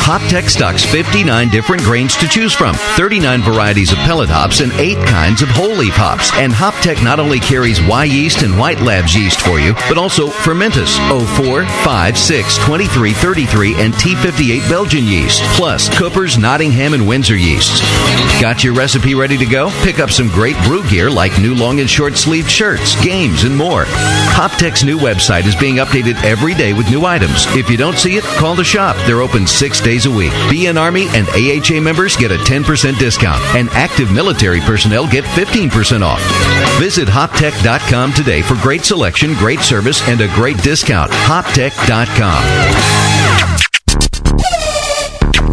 HopTech stocks 59 different grains to choose from, 39 varieties of pellet hops, and 8 kinds of whole leaf hops. And HopTech not only carries Wyeast and White Labs yeast for you, but also Fermentis, 04, 5, 6, 23, 33, and T58 Belgian yeast, plus Cooper's, Nottingham, and Windsor yeasts. Got your recipe ready to go? Pick up some great brew gear like new long and short sleeved shirts, games, and more. HopTech's new website is being updated every day with new items. If you don't see it, call the shop. They're open six days a week. BN Army and AHA members get a 10% discount, and active military personnel get 15% off. Visit hoptech.com today for great selection, great service, and a great discount. Hoptech.com.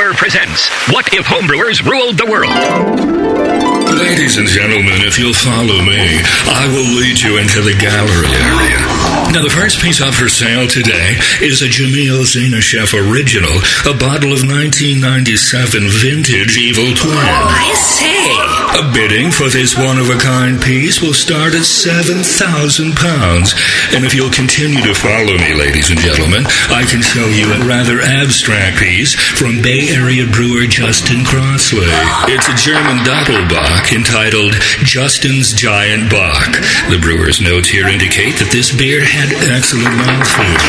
Brewer presents What If Homebrewers Ruled the World? Ladies and gentlemen, if you'll follow me, I will lead you into the gallery area. Now, the first piece up for sale today is a Jamil Zainasheff original, a bottle of 1997 vintage Evil Twin. Oh, I say. A bidding for this one-of-a-kind piece will start at seven thousand pounds, and if you'll continue to follow me, ladies and gentlemen, I can show you a rather abstract piece from Bay Area brewer Justin Crossley. It's a German Doppelbock entitled Justin's Giant Bock. The brewer's notes here indicate that this beer had excellent mouthfeel.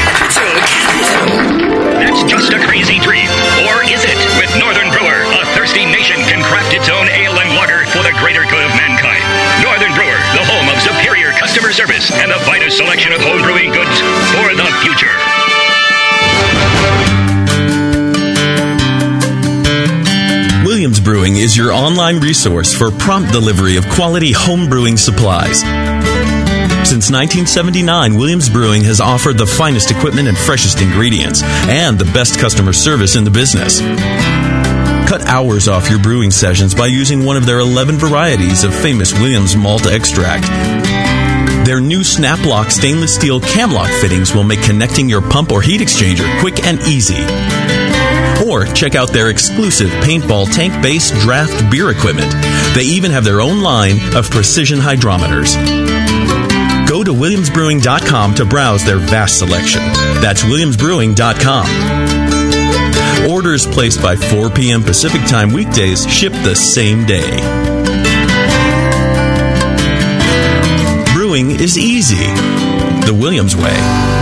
That's just a crazy dream. Or is it? With Northern Brewer, a thirsty nation can craft its own ale and lager for the greater good of mankind. Northern Brewer, the home of superior customer service and the finest selection of home brewing goods for the future. Williams Brewing is your online resource for prompt delivery of quality home brewing supplies. Since 1979, Williams Brewing has offered the finest equipment and freshest ingredients, and the best customer service in the business. Cut hours off your brewing sessions by using one of their 11 varieties of famous Williams malt extract. Their new Snaplock stainless steel camlock fittings will make connecting your pump or heat exchanger quick and easy. Or check out their exclusive paintball tank based draft beer equipment. They even have their own line of precision hydrometers. Go to williamsbrewing.com to browse their vast selection. That's williamsbrewing.com. Orders placed by 4 p.m. Pacific Time weekdays ship the same day. Brewing is easy. The Williams way.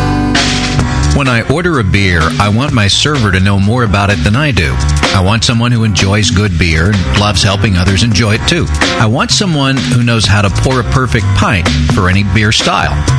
When I order a beer, I want my server to know more about it than I do. I want someone who enjoys good beer and loves helping others enjoy it too. I want someone who knows how to pour a perfect pint for any beer style.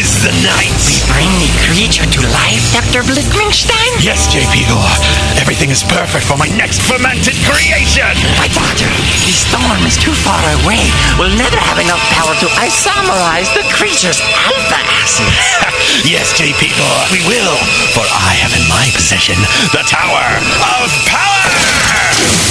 the night. We bring the creature to life, Dr. Blickmanstein? Yes, JP Gore. Everything is perfect for my next fermented creation. My daughter, the storm is too far away. We'll never have enough power to isomerize the creature's alpha acid. yes, JP Gore, we will. For I have in my possession the Tower of Power.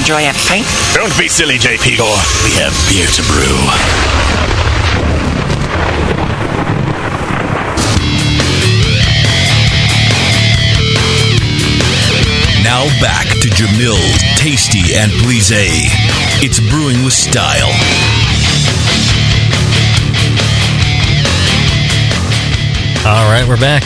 enjoy a pint. Don't be silly, JP Gore. We have beer to brew. Now back to Jamil, Tasty, and Plise. It's brewing with style. All right, we're back.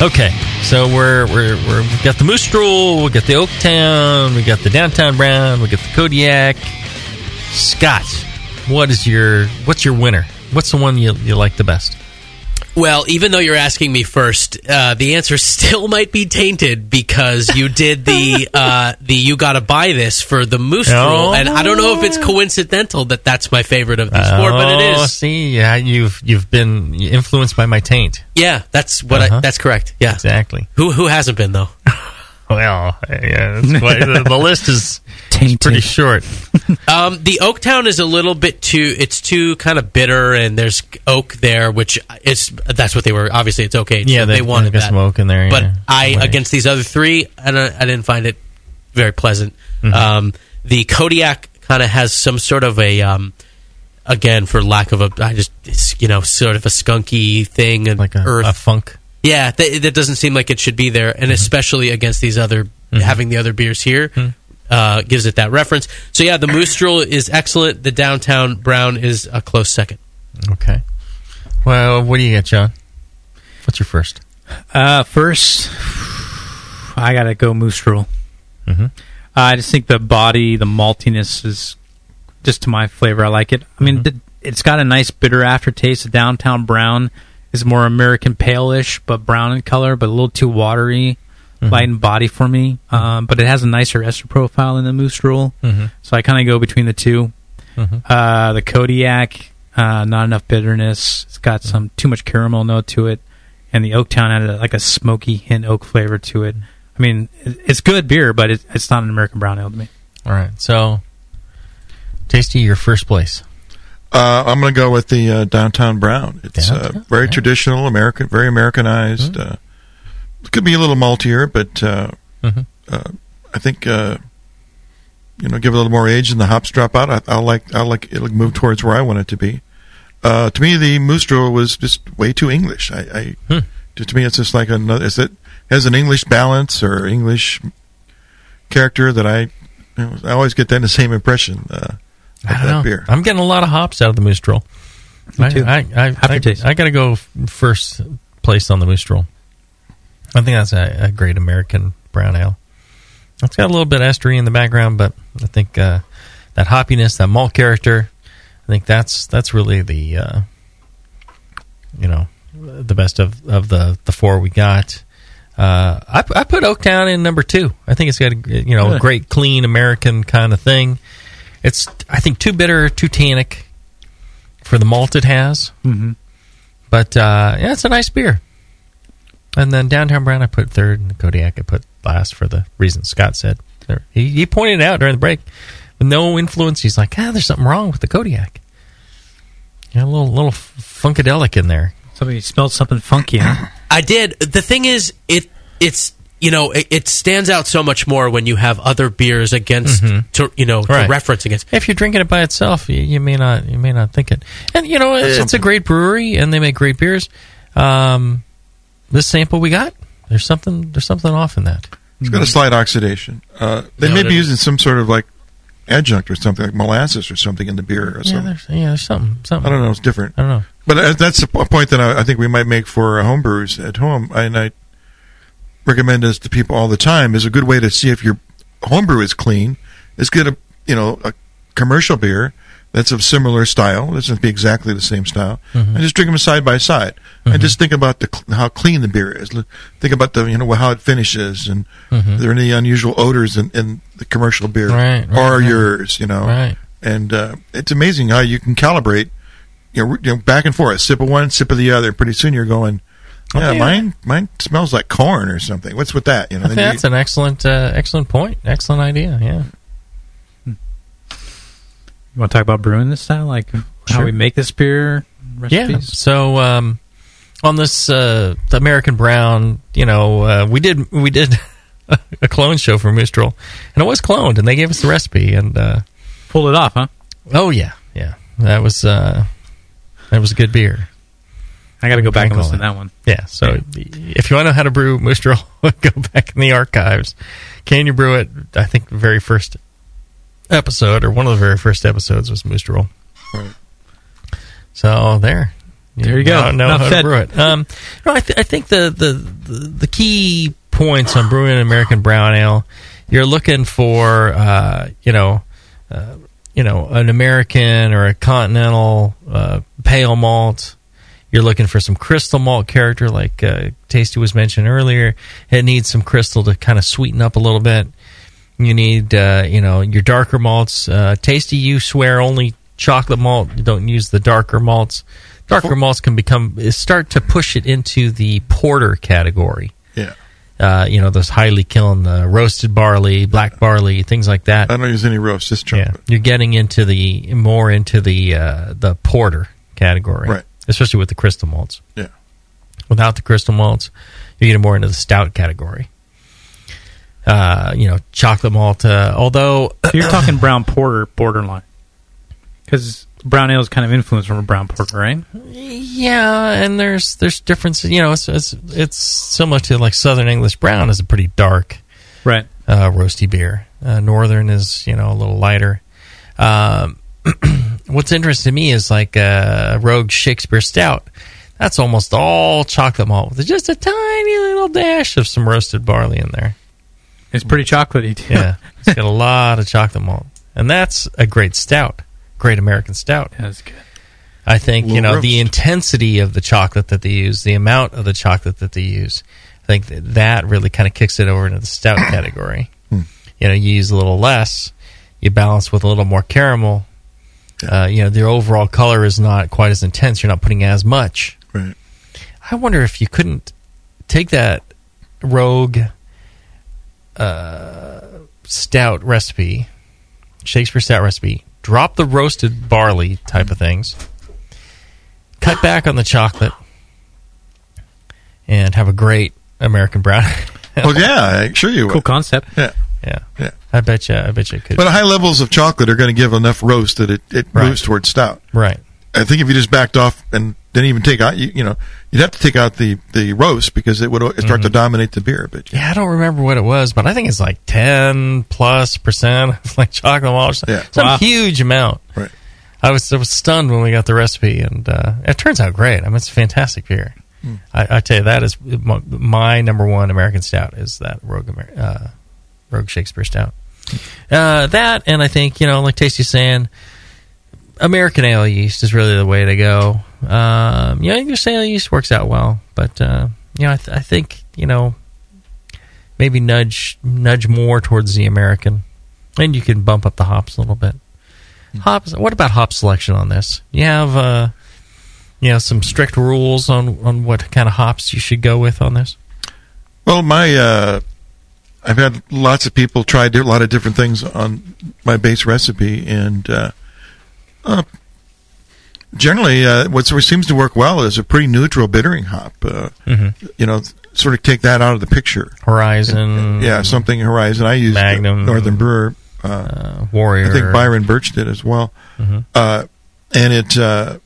Okay, so we're we're, we're we got the Moose Drool, we got the Oaktown, we got the Downtown Brown, we got the Kodiak. Scott, what is your what's your winner? What's the one you you like the best? Well, even though you're asking me first, uh, the answer still might be tainted because you did the uh, the you got to buy this for the moose Oh. drool, and I don't know if it's coincidental that that's my favorite of these four, but it is. Oh. See, yeah, you've you've been influenced by my taint. Yeah, that's what Uh-huh. that's correct. Yeah, exactly. Who who hasn't been though? Well, yeah, that's why the, the list is, pretty short. Um, the Oaktown is a little bit too. It's too kind of bitter, and there's oak there, which is that's what they were. Obviously, it's okay. Yeah, they, they- wanted that. some oak in there, But yeah. I Right. against these other three, I don't, I didn't find it very pleasant. Mhm. Um, the Kodiak kind of has some sort of a. Um, Again, for lack of a, I just it's you know sort of a skunky thing and like a, earth a funk. Yeah, that, that doesn't seem like it should be there, Mm-hmm. and especially against these other having the other beers here uh, gives it that reference. So yeah, the Moose Drool is excellent. The Downtown Brown is a close second. Okay. Well, what do you get, John? What's your first? Uh, first, I gotta go Moose Drool. Mhm. I just think the body, the maltiness is just to my flavor. I like it. I mean, th- it's got a nice bitter aftertaste. The Downtown Brown is more American pale-ish, but brown in color, but a little too watery, light in body for me. Um, but it has a nicer ester profile than the Moose Drool, Mhm. so I kind of go between the 2 Mhm. Uh, the Kodiak, uh, not enough bitterness. It's got some too much caramel note to it, and the Oaktown had a, like a smoky hint oak flavor to it. I mean, it's good beer, but it, it's not an American brown ale to me. All right. So, Tasty, your first place. Uh, I'm going to go with the uh, Downtown Brown. It's uh, Downtown, very traditional, American, very Americanized. Uh, it could be a little maltier, but uh, Mhm. uh, I think uh, you know, give it a little more age and the hops drop out. I, I like, I'll like it'll move towards where I want it to be. Uh, to me, the Drool was just way too English. I, I Hmm. to, to me, it's just like another. Is it has an English balance or English character that I, you know, I always get that the same impression uh, I don't know. beer. I'm getting a lot of hops out of the Moose Drool. Me I, too. I, I, I, Aftertaste. I got to go first place on the Moose Drool. I think that's a, a great American brown ale. It's got a little bit of estery in the background, but I think uh, that hoppiness, that malt character, I think that's that's really the uh, you know the best of, of the the four we got. Uh, I, I put Oaktown in number two. I think it's got a you know a great clean American kind of thing. It's I think too bitter, too tannic for the malt it has. Mm-hmm. But uh, yeah, it's a nice beer. And then Downtown Brown I put third, and Kodiak I put last for the reason Scott said. He, he pointed it out during the break. With no influence, he's like, ah, there's something wrong with the Kodiak. Yeah, a little little funkadelic in there. Somebody smelled something funky, huh? I did. The thing is, it it's you know it, it stands out so much more when you have other beers against Mhm. to you know Right. to reference against. If you're drinking it by itself, you, you may not you may not think it. And you know, it's a great brewery, and they make great beers. Um, this sample we got, there's something there's something off in that. It's got a slight oxidation. Uh, they may be using some sort of like adjunct or something, like molasses or something in the beer or Yeah, something. there's yeah, there's something something. I don't know. It's different. I don't know. But uh, that's a p- point that I, I think we might make for homebrewers at home. And I recommend this to people all the time. Is a good way to see if your homebrew is clean. Is get a you know a commercial beer that's of similar style. It doesn't be exactly the same style. Mhm. And just drink them side by side. And just think about the how clean the beer is. Think about the you know how it finishes and Mhm. are there any unusual odors in, in the commercial beer Right, right, or right. yours. You know. Right. And uh, it's amazing how you can calibrate, you know, you know, back and forth, sip of one, sip of the other. Pretty soon you're going, yeah, yeah. mine, mine smells like corn or something. What's with that? You know, I think you- that's an excellent uh, excellent point. Excellent idea. Yeah. You want to talk about brewing this style, like how we make this beer? Recipes? Yeah. So um, on this uh, the American Brown, you know, uh, we did we did a clone show for Moose Drool, and it was cloned, and they gave us the recipe, and uh, pulled it off, huh? Oh yeah, yeah. That was uh, that was a good beer. I got to go back and listen to that one. Yeah. So if you want to know how to brew Moose go back in the archives. Can you brew it? I think the very first episode or one of the very first episodes was Moose Drool. So there, There you go. Now know Enough how said. to brew it. Um, no, I, th- I think the, the, the the key points on brewing an American brown ale, you're looking for, uh, you know, uh, you know, an American or a continental uh, pale malt. You're looking for some crystal malt character, like uh, Tasty was mentioned earlier. It needs some crystal to kind of sweeten up a little bit. You need, uh, you know, your darker malts. Uh, Tasty, you swear only chocolate malt. You don't use the darker malts. Darker malts can become start to push it into the porter category. Yeah. Uh, you know, those highly killing the roasted barley, black barley, things like that. I don't use any roast, just chocolate. You're getting into the more into the uh, the porter category, Right. Especially with the crystal malts. Yeah. Without the crystal malts, you're getting more into the stout category. Uh, you know, chocolate malt. Uh, although You're talking brown porter borderline. Because brown ale is kind of influenced from a brown porter, right? Yeah, and there's there's differences. You know, it's it's, it's similar to like Southern English Brown is a pretty dark, right, uh, roasty beer. Uh, Northern is you know a little lighter. Um, what's interesting to me is like uh, Rogue Shakespeare Stout. That's almost all chocolate malt with just a tiny little dash of some roasted barley in there. It's pretty chocolatey. Too. Yeah, it's got a lot of chocolate malt, and that's a great stout, great American stout. That's good. I think you know roast. the intensity of the chocolate that they use, the amount of the chocolate that they use. I think that, that really kind of kicks it over into the stout category. You know, you use a little less, you balance with a little more caramel. Uh, you know, the overall color is not quite as intense. You're not putting as much. Right. I wonder if you couldn't take that rogue uh, stout recipe, Shakespeare stout recipe, drop the roasted barley type of things, cut back on the chocolate, and have a great American brown. Well, yeah, sure you Cool would. concept. Yeah. Yeah, yeah. I bet you. I bet you could. But high levels of chocolate are going to give enough roast that it, it Right. moves towards stout. Right. I think if you just backed off and didn't even take out, you, you know, you'd have to take out the, the roast because it would start Mm-hmm. to dominate the beer a bit. Yeah, I don't remember what it was, but I think it's like ten plus percent, like chocolate malt, Yeah. some Wow. huge amount. Right. I was I was stunned when we got the recipe, and uh, it turns out great. I mean, it's a fantastic beer. Hmm. I, I tell you, that is my, my number one American stout is that Rogue Amer- uh, Rogue Shakespeare stout. Uh, that, and I think you know, like Tasty's saying, American ale yeast is really the way to go. Um, you know, English ale yeast works out well, but uh, you know, I, th- I think you know maybe nudge nudge more towards the American, and you can bump up the hops a little bit. Hops. What about hop selection on this? You have uh, you know some strict rules on on what kind of hops you should go with on this. Well, my uh, I've had lots of people try a lot of different things on my base recipe, and uh, uh, generally, uh, what seems to work well is a pretty neutral bittering hop. Uh, Mhm. You know, sort of take that out of the picture. Horizon, yeah, something Horizon. I used Magnum, Northern Brewer, uh, Warrior. I think Byron Burch did as well, Mhm. uh, and it. Uh,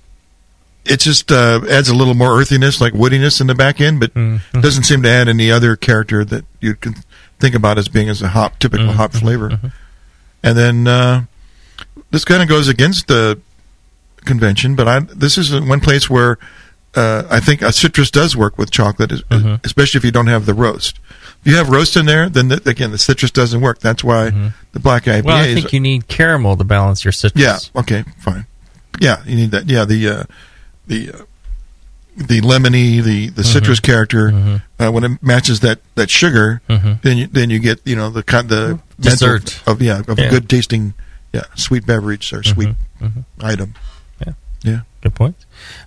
it just uh, adds a little more earthiness, like woodiness in the back end, but Mm-hmm. doesn't seem to add any other character that you can think about as being as a hop typical Mm-hmm. hop flavor. And then uh, this kind of goes against the convention, but I, this is one place where uh, I think a citrus does work with chocolate, Mm-hmm. especially if you don't have the roast. If you have roast in there, then the, again the citrus doesn't work. That's why the black IPA. Mm-hmm. Well, I is- think you need caramel to balance your citrus. yeah. Okay. Fine. Yeah, you need that. Yeah, the uh, the uh, the lemony, the the citrus character. Uh, when it matches that that sugar, Mhm. then you then you get you know the kind the Dessert. mental of yeah of Yeah. a good tasting yeah sweet beverage or sweet item. Yeah. Yeah. Good point.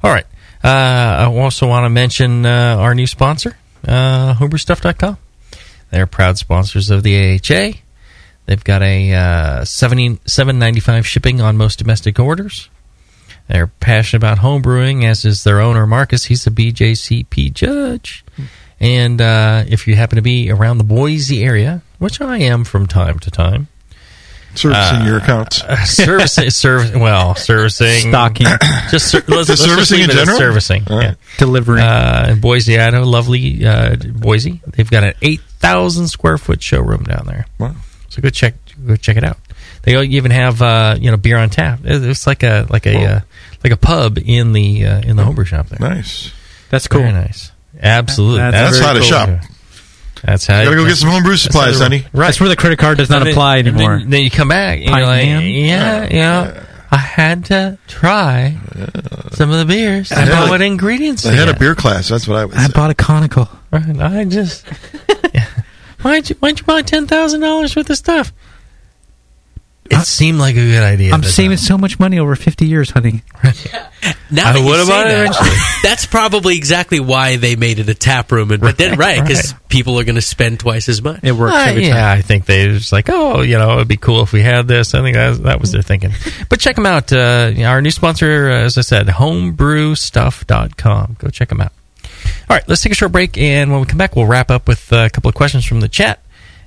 All right. Uh, I also want to mention uh, our new sponsor, uh, homebrewstuff.com. They're proud sponsors of the AHA. They've got a uh, seventy seven ninety five shipping on most domestic orders. They're passionate about homebrewing, as is their owner Marcus. He's a BJCP judge. And uh, if you happen to be around the Boise area, which I am from time to time, Servicing Uh, your accounts. uh, servicing, service, well, servicing, Stocking. just ser- let's, let's servicing just in general? servicing, All right. yeah. Delivering. Uh, in Boise, Idaho, lovely uh, Boise. They've got an eight thousand square foot showroom down there. Wow. So go check, go check it out. They even have uh, you know beer on tap. It's like a like a uh, like a pub in the uh, in the homebrew shop there. Nice. That's cool. Very nice. Absolutely. That's That's very how to cool. shop. That's how. you Gotta go get some homebrew supplies, honey. Right. That's where the credit card does not then- apply anymore. Then, then you come back and you're like, man? yeah, yeah. I had to try some of the beers. I I had know a- what ingredients. I they had a beer class. That's what I was. I bought a conical. Right, I just. Why'd you Why'd you buy ten thousand dollars worth of stuff? It seemed like a good idea. I'm at the saving so much money over 50 years, honey. Now I that you would've say bought that, eventually. That's probably exactly why they made it a tap room, and but then right because people are going to spend twice as much. It works Uh, every yeah, time. I think they were just like, oh, you know, it'd be cool if we had this. I think that, that was their thinking. But check them out. Uh, our new sponsor, uh, as I said, homebrewstuff.com. Go check them out. All right, let's take a short break, and when we come back, we'll wrap up with uh, a couple of questions from the chat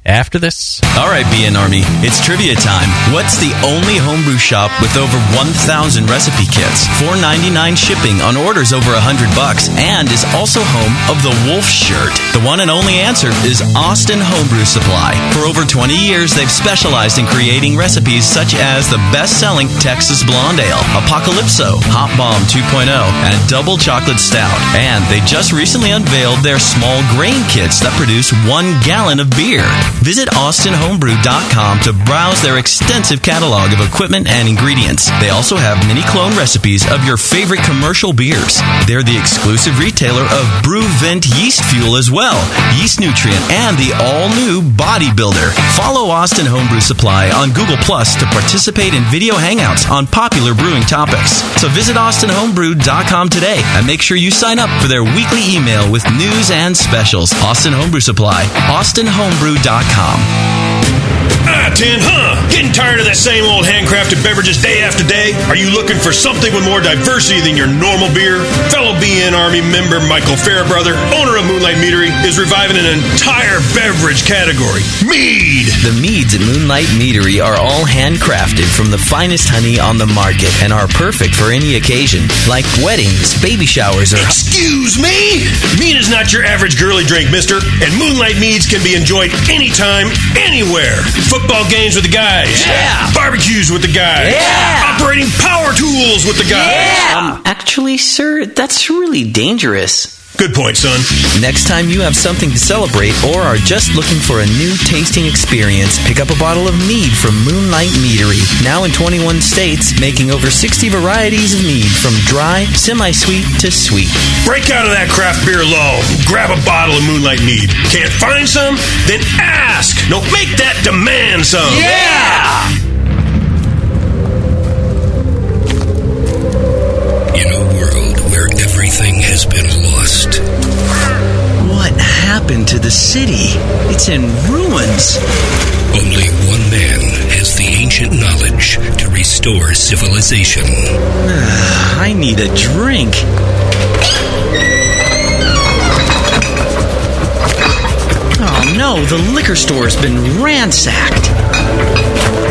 after this. All right, BN Army, it's trivia time. What's the only homebrew shop with over 1,000 recipe kits, 4.99 shipping on orders over 100 bucks, and is also home of the Wolf Shirt? The one and only answer is Austin Homebrew Supply. For over 20 years, they've specialized in creating recipes such as the best-selling Texas Blonde Ale, Apocalypso, Hot Bomb 2.0, and Double Chocolate Stout. And they just recently unveiled their small grain kits that produce one gallon of beer. Visit austinhomebrew.com to browse their extensive catalog of equipment and ingredients. They also have mini clone recipes of your favorite commercial beers. They're the exclusive retailer of BrewVent yeast fuel as well, yeast nutrient, and the all-new bodybuilder. Follow Austin Homebrew Supply on Google Plus to participate in video hangouts on popular brewing topics. So visit austinhomebrew.com today and make sure you sign up for their weekly email with news and specials. Austin Homebrew Supply, austinhomebrew.com. Ah, Tin, huh? Getting tired of that same old handcrafted beverages day after day? Are you looking for something with more diversity than your normal beer? Fellow BN Army member Michael Fairbrother, owner of Moonlight Meadery, is reviving an entire beverage category mead. The meads at Moonlight Meadery are all handcrafted from the finest honey on the market and are perfect for any occasion, like weddings, baby showers, or. Excuse me? Mead is not your average girly drink, mister, and Moonlight Meads can be enjoyed anytime, anywhere. Football games with the guys. Yeah. Barbecues with the guys. Yeah. Operating power tools with the guys. Um, actually, sir, that's really dangerous. Good point, son. Next time you have something to celebrate or are just looking for a new tasting experience, pick up a bottle of mead from Moonlight Meadery. Now in 21 states, making over 60 varieties of mead from dry, semi sweet to sweet. Break out of that craft beer lull. Grab a bottle of Moonlight Mead. Can't find some? Then ask. No, make that demand some. Yeah! In a world where everything has been lost, What happened to the city? It's in ruins. only one man has the ancient knowledge to restore civilization. Ah, I need a drink. Oh no, the liquor store's been ransacked.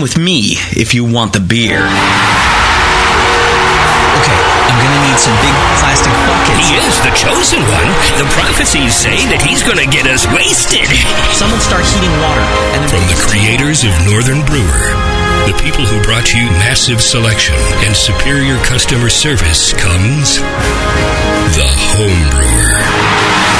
Come with me if you want the beer. Okay, I'm gonna need some big plastic buckets. He is the chosen one. The prophecies say that he's to get us wasted. Someone start heating water. And From the creators of Northern Brewer, the people who brought you massive selection and superior customer service comes the home brewer.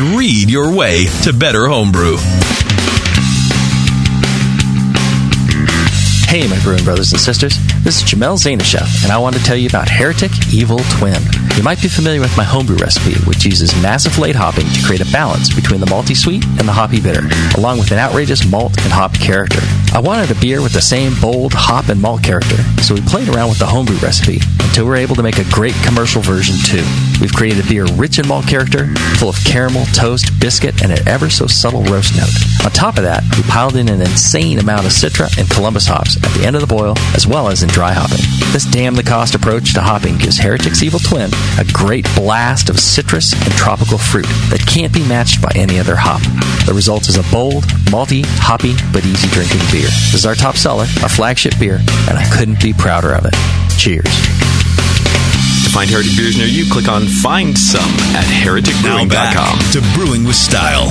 read your way to better homebrew. Hey, my brewing brothers and sisters. This is Jamil Zainasheff, and I want to tell you about Heretic Evil Twin. You might be familiar with my homebrew recipe, which uses massive late hopping to create a balance between the malty sweet and the hoppy bitter, along with an outrageous malt and hop character. I wanted a beer with the same bold hop and malt character, so we played around with the homebrew recipe until we were able to make a great commercial version too. We've created a beer rich in malt character, full of caramel, toast, biscuit, and an ever so subtle roast note. On top of that, we piled in an insane amount of Citra and Columbus hops at the end of the boil, as well as in dry hopping. This damn the cost approach to hopping gives Heretic's Evil Twin a great blast of citrus and tropical fruit that can't be matched by any other hop. The result is a bold, malty, hoppy, but easy drinking beer. This is our top seller, our flagship beer, and I couldn't be prouder of it. Cheers. To find Heretic beers near you, click on Find Some at Now back hereticbrewing.com. to Brewing with Style.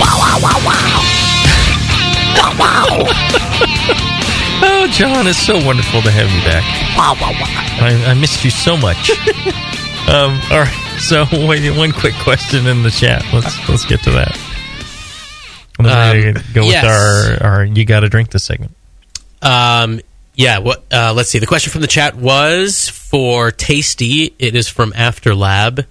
Wow, wow, wow, wow. Wow, wow. Oh, John, it's so wonderful to have you back. Wow, wow, wow. I, I missed you so much. um, all right, so wait, one quick question in the chat. Let's let's get to that. Then Um, go yes. with our, our you got to drink this segment. Um, yeah. What? Uh, let's see. The question from the chat was for Tasty. It is from After Lab.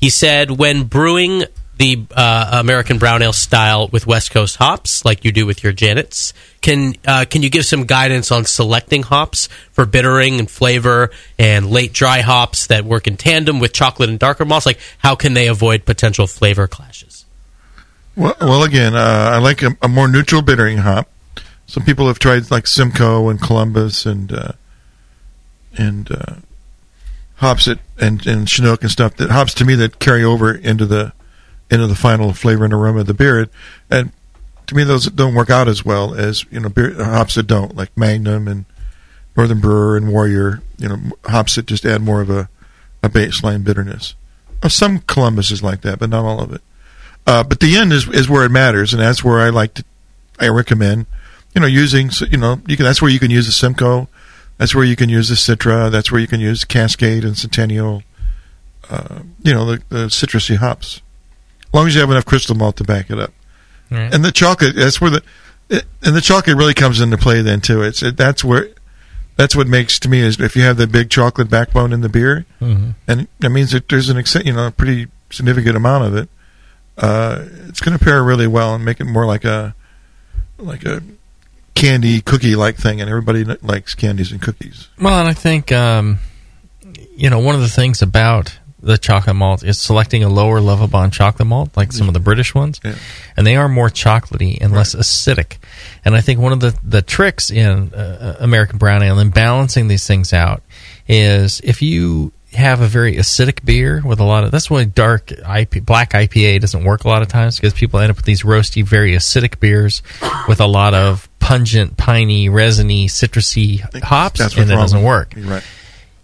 He said, when brewing the uh, American brown ale style with West Coast hops, like you do with your Janets, can uh, can you give some guidance on selecting hops for bittering and flavor, and late dry hops that work in tandem with chocolate and darker malts? Like, how can they avoid potential flavor clashes? Well, well again, uh, I like a, a more neutral bittering hop. Some people have tried like Simcoe and Columbus and uh, and uh, hops that and and Chinook and stuff. That hops to me that carry over into the into the final flavor and aroma of the beer. And to me, those don't work out as well as you know beer, hops that don't, like Magnum and Northern Brewer and Warrior. You know, hops that just add more of a a baseline bitterness. Some Columbus is like that, but not all of it. Uh, but the end is is where it matters, and that's where I like to. I recommend, you know, using you know you can. That's where you can use the Simcoe. That's where you can use the Citra. That's where you can use Cascade and Centennial. Uh, you know, the, the citrusy hops. As long as you have enough crystal malt to back it up. Right. And the chocolate. That's where the it, and the chocolate really comes into play then too. It's it, that's where that's what makes to me is if you have the big chocolate backbone in the beer, Mhm. and that means that there's an extent, you know, a pretty significant amount of it. Uh, it's going to pair really well and make it more like a like a candy cookie like thing, and everybody likes candies and cookies. Well, and I think um, you know one of the things about the chocolate malt is selecting a lower Lovibond chocolate malt, like some of the British ones, Yeah. and they are more chocolatey and less acidic. And I think one of the the tricks in uh, American brown ale and balancing these things out is if you have a very acidic beer with a lot of that's why dark IP, black IPA doesn't work a lot of times because people end up with these roasty, very acidic beers with a lot of pungent, piney, resiny, citrusy hops, that's and it doesn't work. Right.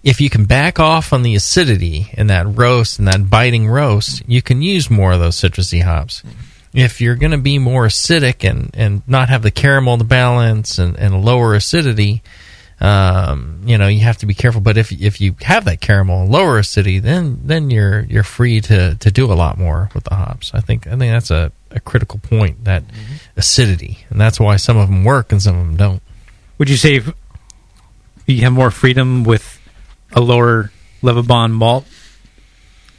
If you can back off on the acidity in that roast and that biting roast, you can use more of those citrusy hops. If you're going to be more acidic and, and not have the caramel to balance and, and lower acidity, um, you know you have to be careful. But if if you have that caramel and lower acidity, then then you're you're free to, to do a lot more with the hops. I think I think that's a, a critical point that acidity, and that's why some of them work and some of them don't. Would you say you have more freedom with a lower Lovibond malt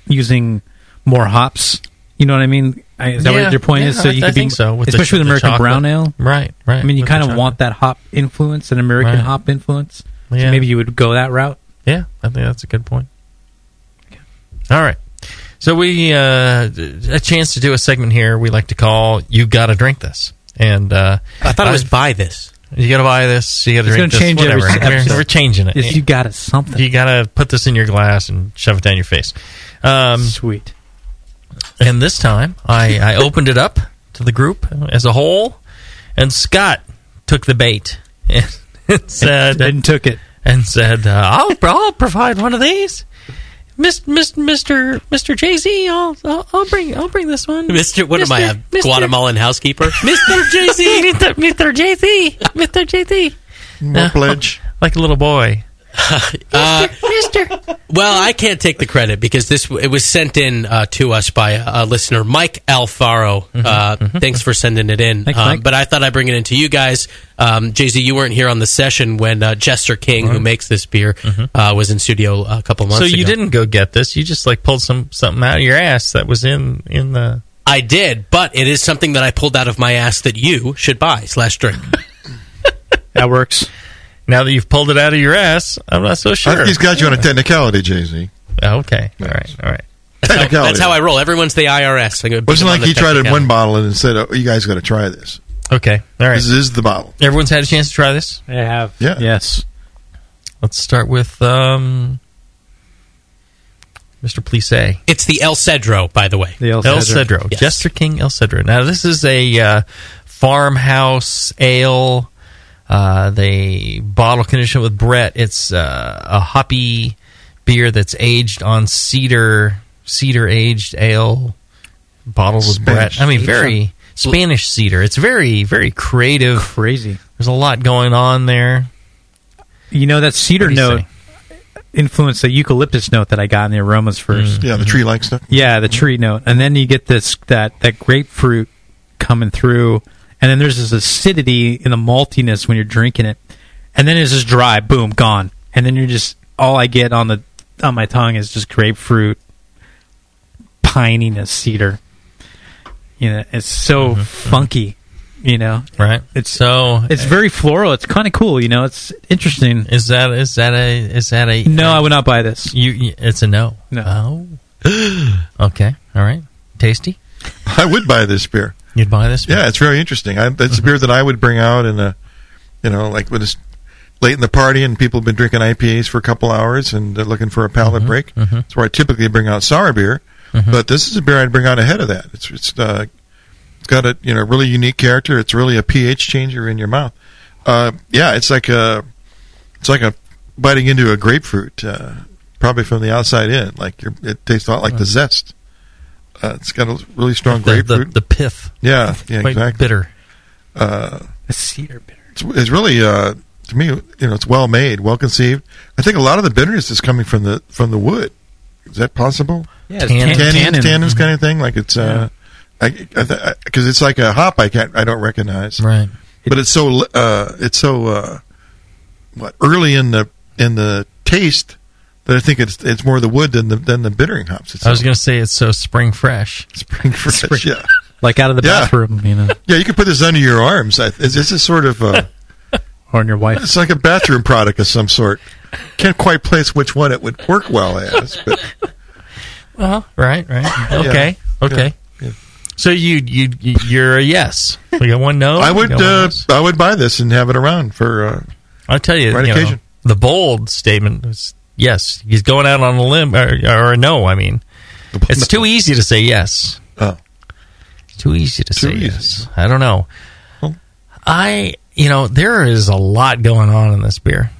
using more hops? You know what I mean? I, is that Yeah, what your point is? So you I could be, think so, with especially ch- with the American chocolate. brown ale, Right, right, I mean, you kind of want that hop influence, an American Right. hop influence. So Yeah. maybe you would go that route. Yeah, I think that's a good point. All right. So we uh, a chance to do a segment here we like to call "You Got to Drink This," And uh, I thought it was buy this. You got to buy this. You got to It's drink gonna this. change every whatever. We're, we're changing it. You got it something. You got to put this in your glass and shove it down your face. Um, Sweet. And this time, I, I opened it up to the group as a whole, and Scott took the bait and, said and took it and said, uh, "I'll I'll provide one of these." Miss, Miss, Mister, Mister Jay Z, I'll, I'll, I'll bring, I'll bring this one. Mister, what am I, a Mr. Guatemalan housekeeper? Mister Jay Z, Mister, Mister Jay Z, Mister Jay Z. More uh, pledge. like a little boy. Uh, Mister. Well, I can't take the credit because this it was sent in uh, to us by a, a listener, Mike Alfaro. Uh, Thanks for sending it in. Thanks, Um, but I thought I'd bring it in to you guys. Um, Jay Z, you weren't here on the session when uh, Jester King, who makes this beer, uh, was in studio a couple months ago. So ago. you didn't go get this. You just like pulled some something out of your ass that was in in the. I did, but it is something that I pulled out of my ass that you should buy slash drink. That works. Now that you've pulled it out of your ass, I'm not so sure. think he's got you on a technicality, Jay Z. Okay, all right, all right. That's how, Technicality. that's how I roll. Everyone's the IRS. I Wasn't beat 'em like he tried it in one bottle and said, "Oh, you guys got to try this." Okay, all right. This is the bottle. Everyone's had a chance to try this. I have. Yeah. Yes. Let's start with um, Mr. Plise. It's the El Cedro, by the way. The El El Cedro. Cedro, Yes. Jester King El Cedro. Now this is a uh, farmhouse ale. Uh, they bottle condition with Brett. It's uh, a hoppy beer that's aged on cedar cedar aged ale bottled with Brett. I mean, very Spanish cedar. It's very very creative. Crazy. There's a lot going on there. You know that cedar What do you note influenced the eucalyptus note that I got in the aromas first. Yeah, the tree like stuff. Yeah, the tree note, and then you get this that that grapefruit coming through, and then there's this acidity in the maltiness when you're drinking it, and then it's just dry, boom, gone, and then you're just all I get on the on my tongue is just grapefruit, pininess, cedar. You know, it's so mm-hmm. funky. You know, Right. It's so it's eh, very floral. It's kind of cool. You know, it's interesting. Is that is that a is that a No, uh, I would not buy this. You, you it's a no. No. Oh. okay. All right. Tasty. I would buy this beer. You'd buy this? Yeah, it's very interesting. I, it's a beer that I would bring out in a, you know, like when it's late in the party and people have been drinking IPAs for a couple hours and they're looking for a palate break. That's where I typically bring out sour beer. But this is a beer I'd bring out ahead of that. It's it's uh, it's got a you know really unique character. It's really a pH changer in your mouth. Uh, yeah, it's like a it's like a biting into a grapefruit, uh, probably from the outside in. Like you're, it tastes a lot like the zest. Uh, it's got a really strong The- the- grapefruit. the pith. Yeah, yeah, Quite exactly. bitter. Uh, The cedar bitter. it's, it's really uh, to me, you know, it's well made, well conceived. I think a lot of the bitterness is coming from the from the wood. Is that possible? Yeah, it's Tannin. tannins, tannin. tannins kind of thing. Like it's uh, because it's like a hop I can't I don't recognize. Right. But it's so uh, it's so uh, what early in the in the taste that I think it's it's more the wood than the than the bittering hops. It's I was going to say it's so spring fresh. Spring fresh, yeah. like out of the Yeah. bathroom, you know, Yeah, you can put this under your arms. I- It's, it's a sort of uh, or on your wife. it's like a bathroom product of some sort. Can't quite place which one it would work well as, but Well, right, right. Okay, okay. Yeah. So you you you- you're a yes. We got one no. I would uh, yes. I would buy this and have it around for. Uh, I'll tell you, right you know, the bold statement was yes. He's going out on a limb or, or a no. I mean, it's too easy to say yes. Oh, it's too easy to Too say easy. yes. I don't know. I you know there is a lot going on in this beer.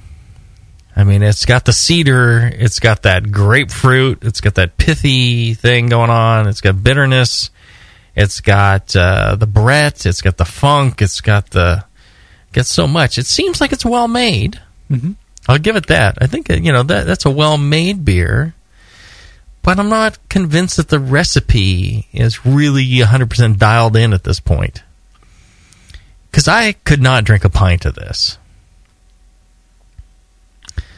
I mean, it's got the cedar, it's got that grapefruit, it's got that pithy thing going on, it's got bitterness, it's got uh, the Brett, it's got the funk, it's got the got so much. It seems like it's well made. Mm-hmm. I'll give it that. I think uh, you know that that's a well made beer, but I'm not convinced that the recipe is really 100 percent dialed in at this point. Because I could not drink a pint of this.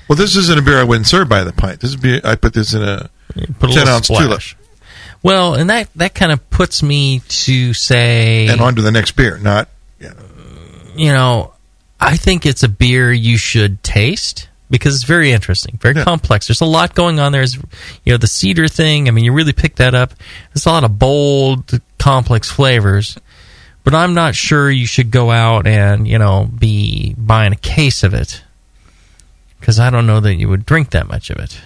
well, this isn't a beer I wouldn't serve by the pint. This is beer I put this in a Put a ten little ounce tulip. Well, and that that kind of puts me to say, and on to the next beer. Not you know, I think it's a beer you should taste because it's very interesting, very complex. There's a lot going on. There's, you know, the cedar thing. I mean, you really pick that up. There's a lot of bold, complex flavors. but I'm not sure you should go out and you know be buying a case of it because I don't know that you would drink that much of it.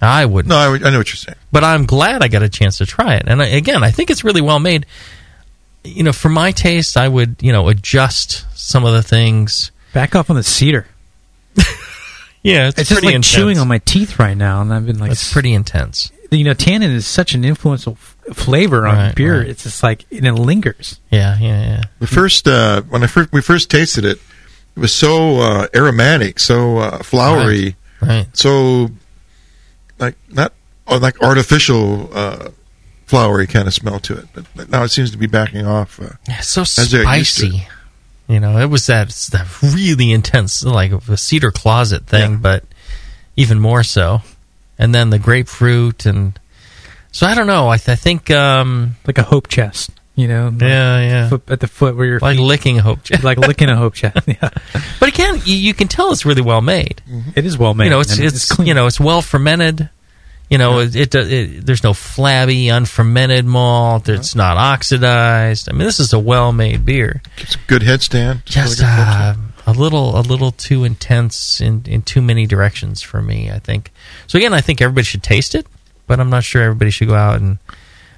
I wouldn't. No, I, I know what you're saying. But I'm glad I got a chance to try it. And I, again, I think it's really well made. You know, for my taste, I would you know adjust some of the things. Back off on the cedar. Yeah, it's, It's, just pretty like intense. chewing on my teeth right now, and I've been like, It's pretty intense. You know, tannin is such an influential f- flavor on Right, beer. right. It's just like and it lingers. Yeah, yeah, yeah. The first uh, when I first we first tasted it, it was so uh, aromatic, so uh, flowery, Right, right. so like not like artificial uh, flowery kind of smell to it. But, but now it seems to be backing off. Uh, Yeah, it's so as they're used to it. spicy. You know, it was that that really intense, like a cedar closet thing, but even more so. And then the grapefruit, and so I don't know. I, th- I think um, like a hope chest. You know, like yeah, yeah, foot, at the foot where you're like licking a hope chest, like licking a hope chest. Yeah, but again, you, you can tell it's really well made. it is well made. You know, it's and it's, you know it's well fermented. You know, it, it, it there's no flabby, unfermented malt. It's not oxidized. I mean, this is a well-made beer. It's a good headstand. Just uh, a little, a little too intense in in too many directions for me. I think. So again, I think everybody should taste it, but I'm not sure everybody should go out and.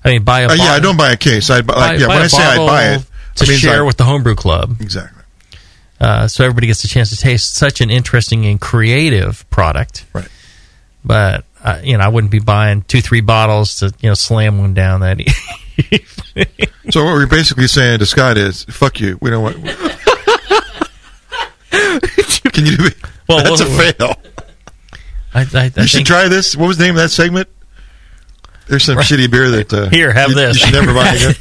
I mean, buy a Uh, yeah, I don't buy a case. I buy, like, yeah, buy when a I say I buy it, to it share I- with the homebrew club. Exactly. Uh, so everybody gets a chance to taste such an interesting and creative product. Right. But uh, you know, I wouldn't be buying two, three bottles to you know slam one down that. So what we're basically saying to Scott is, "Fuck you. We don't want." Can you? do Well, that's well, a fail. I, I, I you should try this. What was the name of that segment? There's some Right. shitty beer that uh, Here, have you, this. You should never buy again.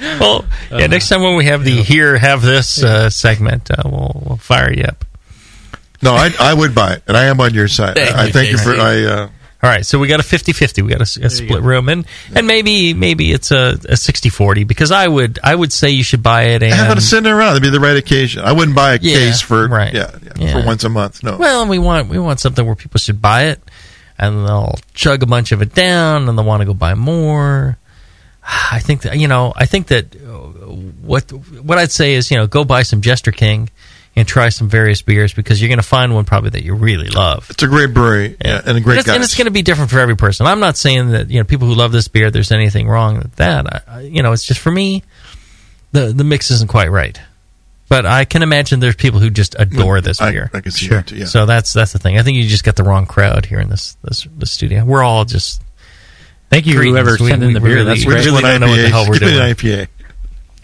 well, yeah. Next time when we have the here, have this uh, segment, uh, we'll, we'll fire you up. No, I, I would buy it, and I am on your side. Thank I you, thank you for. I uh, All right, so we got a 50-50. We got a split room, and and maybe maybe it's a, a 60-40 because I would I would say you should buy it. And have it sitting around. It'd be the right occasion. I wouldn't buy a Yeah, case for right. yeah, yeah, Yeah. for once a month. No, Well, we want we want something where people should buy it, and they'll chug a bunch of it down, and they'll want to go buy more. I think that you know, I think that uh, what what I'd say is you know, go buy some Jester King and try some various beers because you're going to find one probably that you really love. it's a great brewery yeah, and a great and it's, guy. and it's going to be different for every person. I'm not saying that you know people who love this beer, there's anything wrong with that. I, I, you know, it's just for me, the the mix isn't quite right. But I can imagine there's people who just adore this I- beer. I can see that yeah. So that's that's the thing. I think you just got the wrong crowd here in this this, this studio. We're all just Thank you, cretins. whoever We- sent in the beer. Really, That's we great. really don't know what the hell we're Give me doing. an IPA.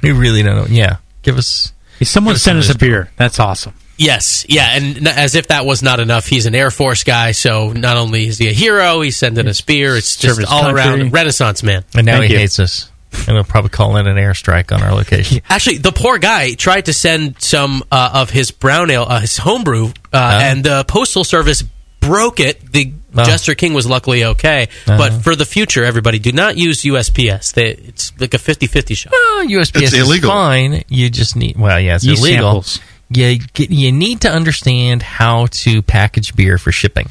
We really don't know. Yeah, give us. If someone sent us a beer. That's awesome. Yes, yeah, and as if that was not enough, he's an Air Force guy. So not only is he a hero, he's sending us beer. It's just Serve all country. around Renaissance man. And now Thank he you. hates us, and he'll probably call in an airstrike on our location. Actually, the poor guy tried to send some uh, of his brown ale, uh, his homebrew, uh, and the postal service broke it. The Oh. Jester King was luckily okay, Uh-huh. but for the future, everybody do not use USPS. They, it's like a 50-50 shot. Well, USPS It's is illegal. fine. You just need well, yeah, it's Yeast illegal. samples. You get, you need to understand how to package beer for shipping.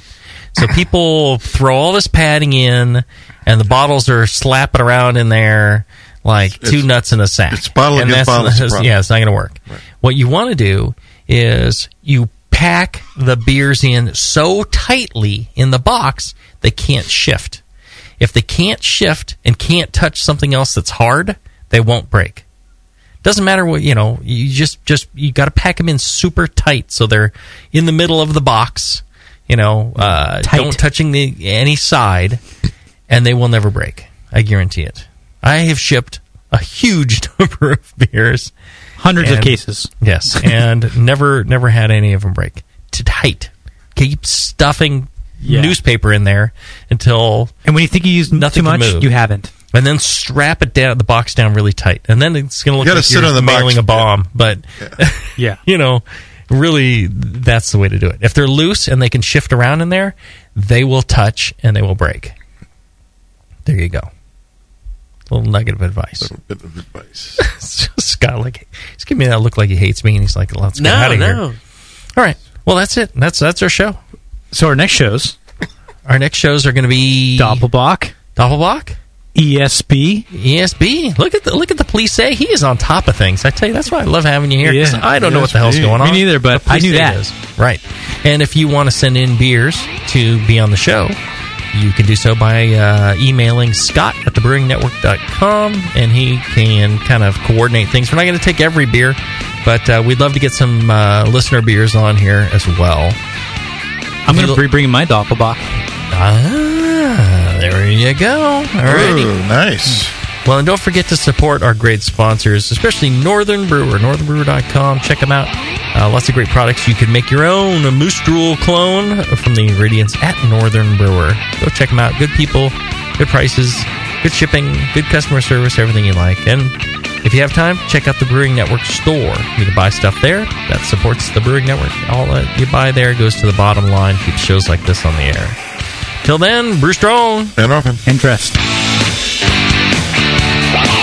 So people throw all this padding in, and the bottles are slapping around in there like two It's- nuts in a sack. it's bottle And against that's- bottle, it's a that's- problem. Yeah, it's not going to work. What you want to do is you pack the beers in so tightly in the box they can't shift. If they can't shift and can't touch something else that's hard, they won't break. Doesn't matter what you know. You just just you got to pack them in super tight so they're in the middle of the box. You know, uh, don't touching the any side, and they will never break. I guarantee it. I have shipped a huge number of beers, Hundreds of cases. Yes, and never never had any of them break. Too tight. Keep stuffing Yeah. newspaper in there until And when you think you use nothing too much, move. you haven't. And then strap it down the box down really tight, and then it's going to look You gotta like sit you're on the box. mailing a bomb. But Yeah. you know, really, that's the way to do it. If they're loose and they can shift around in there, they will touch and they will break. There you go. A little nugget of advice. A little bit of advice. Scott, like he's giving me that look like he hates me, and he's like, "Let's get No, out of here." no. All right. Well, that's it. That's that's our show. So our next shows, Our next shows are going to be Doppelbock, Doppelbock. ESB. ESB. Look at the look at the police say he is on top of things. I tell you, that's why I love having you here. 'cause Yeah. I don't know what the hell's going on. Me neither, but I knew say that. is. Right. And if you want to send in beers to be on the show, you can do so by uh, emailing Scott at thebrewingnetwork.com, and he can kind of coordinate things. We're not going to take every beer, but uh, we'd love to get some uh, listener beers on here as well. I'm going to be bringing my Doppelbock. Ah, there you go. Alrighty. Ooh, nice. Well, and don't forget to support our great sponsors, especially Northern Brewer, northernbrewer.com. Check them out. Uh, lots of great products. You can make your own a Moose Drool clone from the ingredients at Northern Brewer. Go check them out. Good people, good prices, good shipping, good customer service, everything you like. And if you have time, check out the Brewing Network store. You can buy stuff there that supports the Brewing Network. All that you buy there goes to the bottom line, keeps shows like this on the air. Till then, brew strong and often. And dressed. Stop.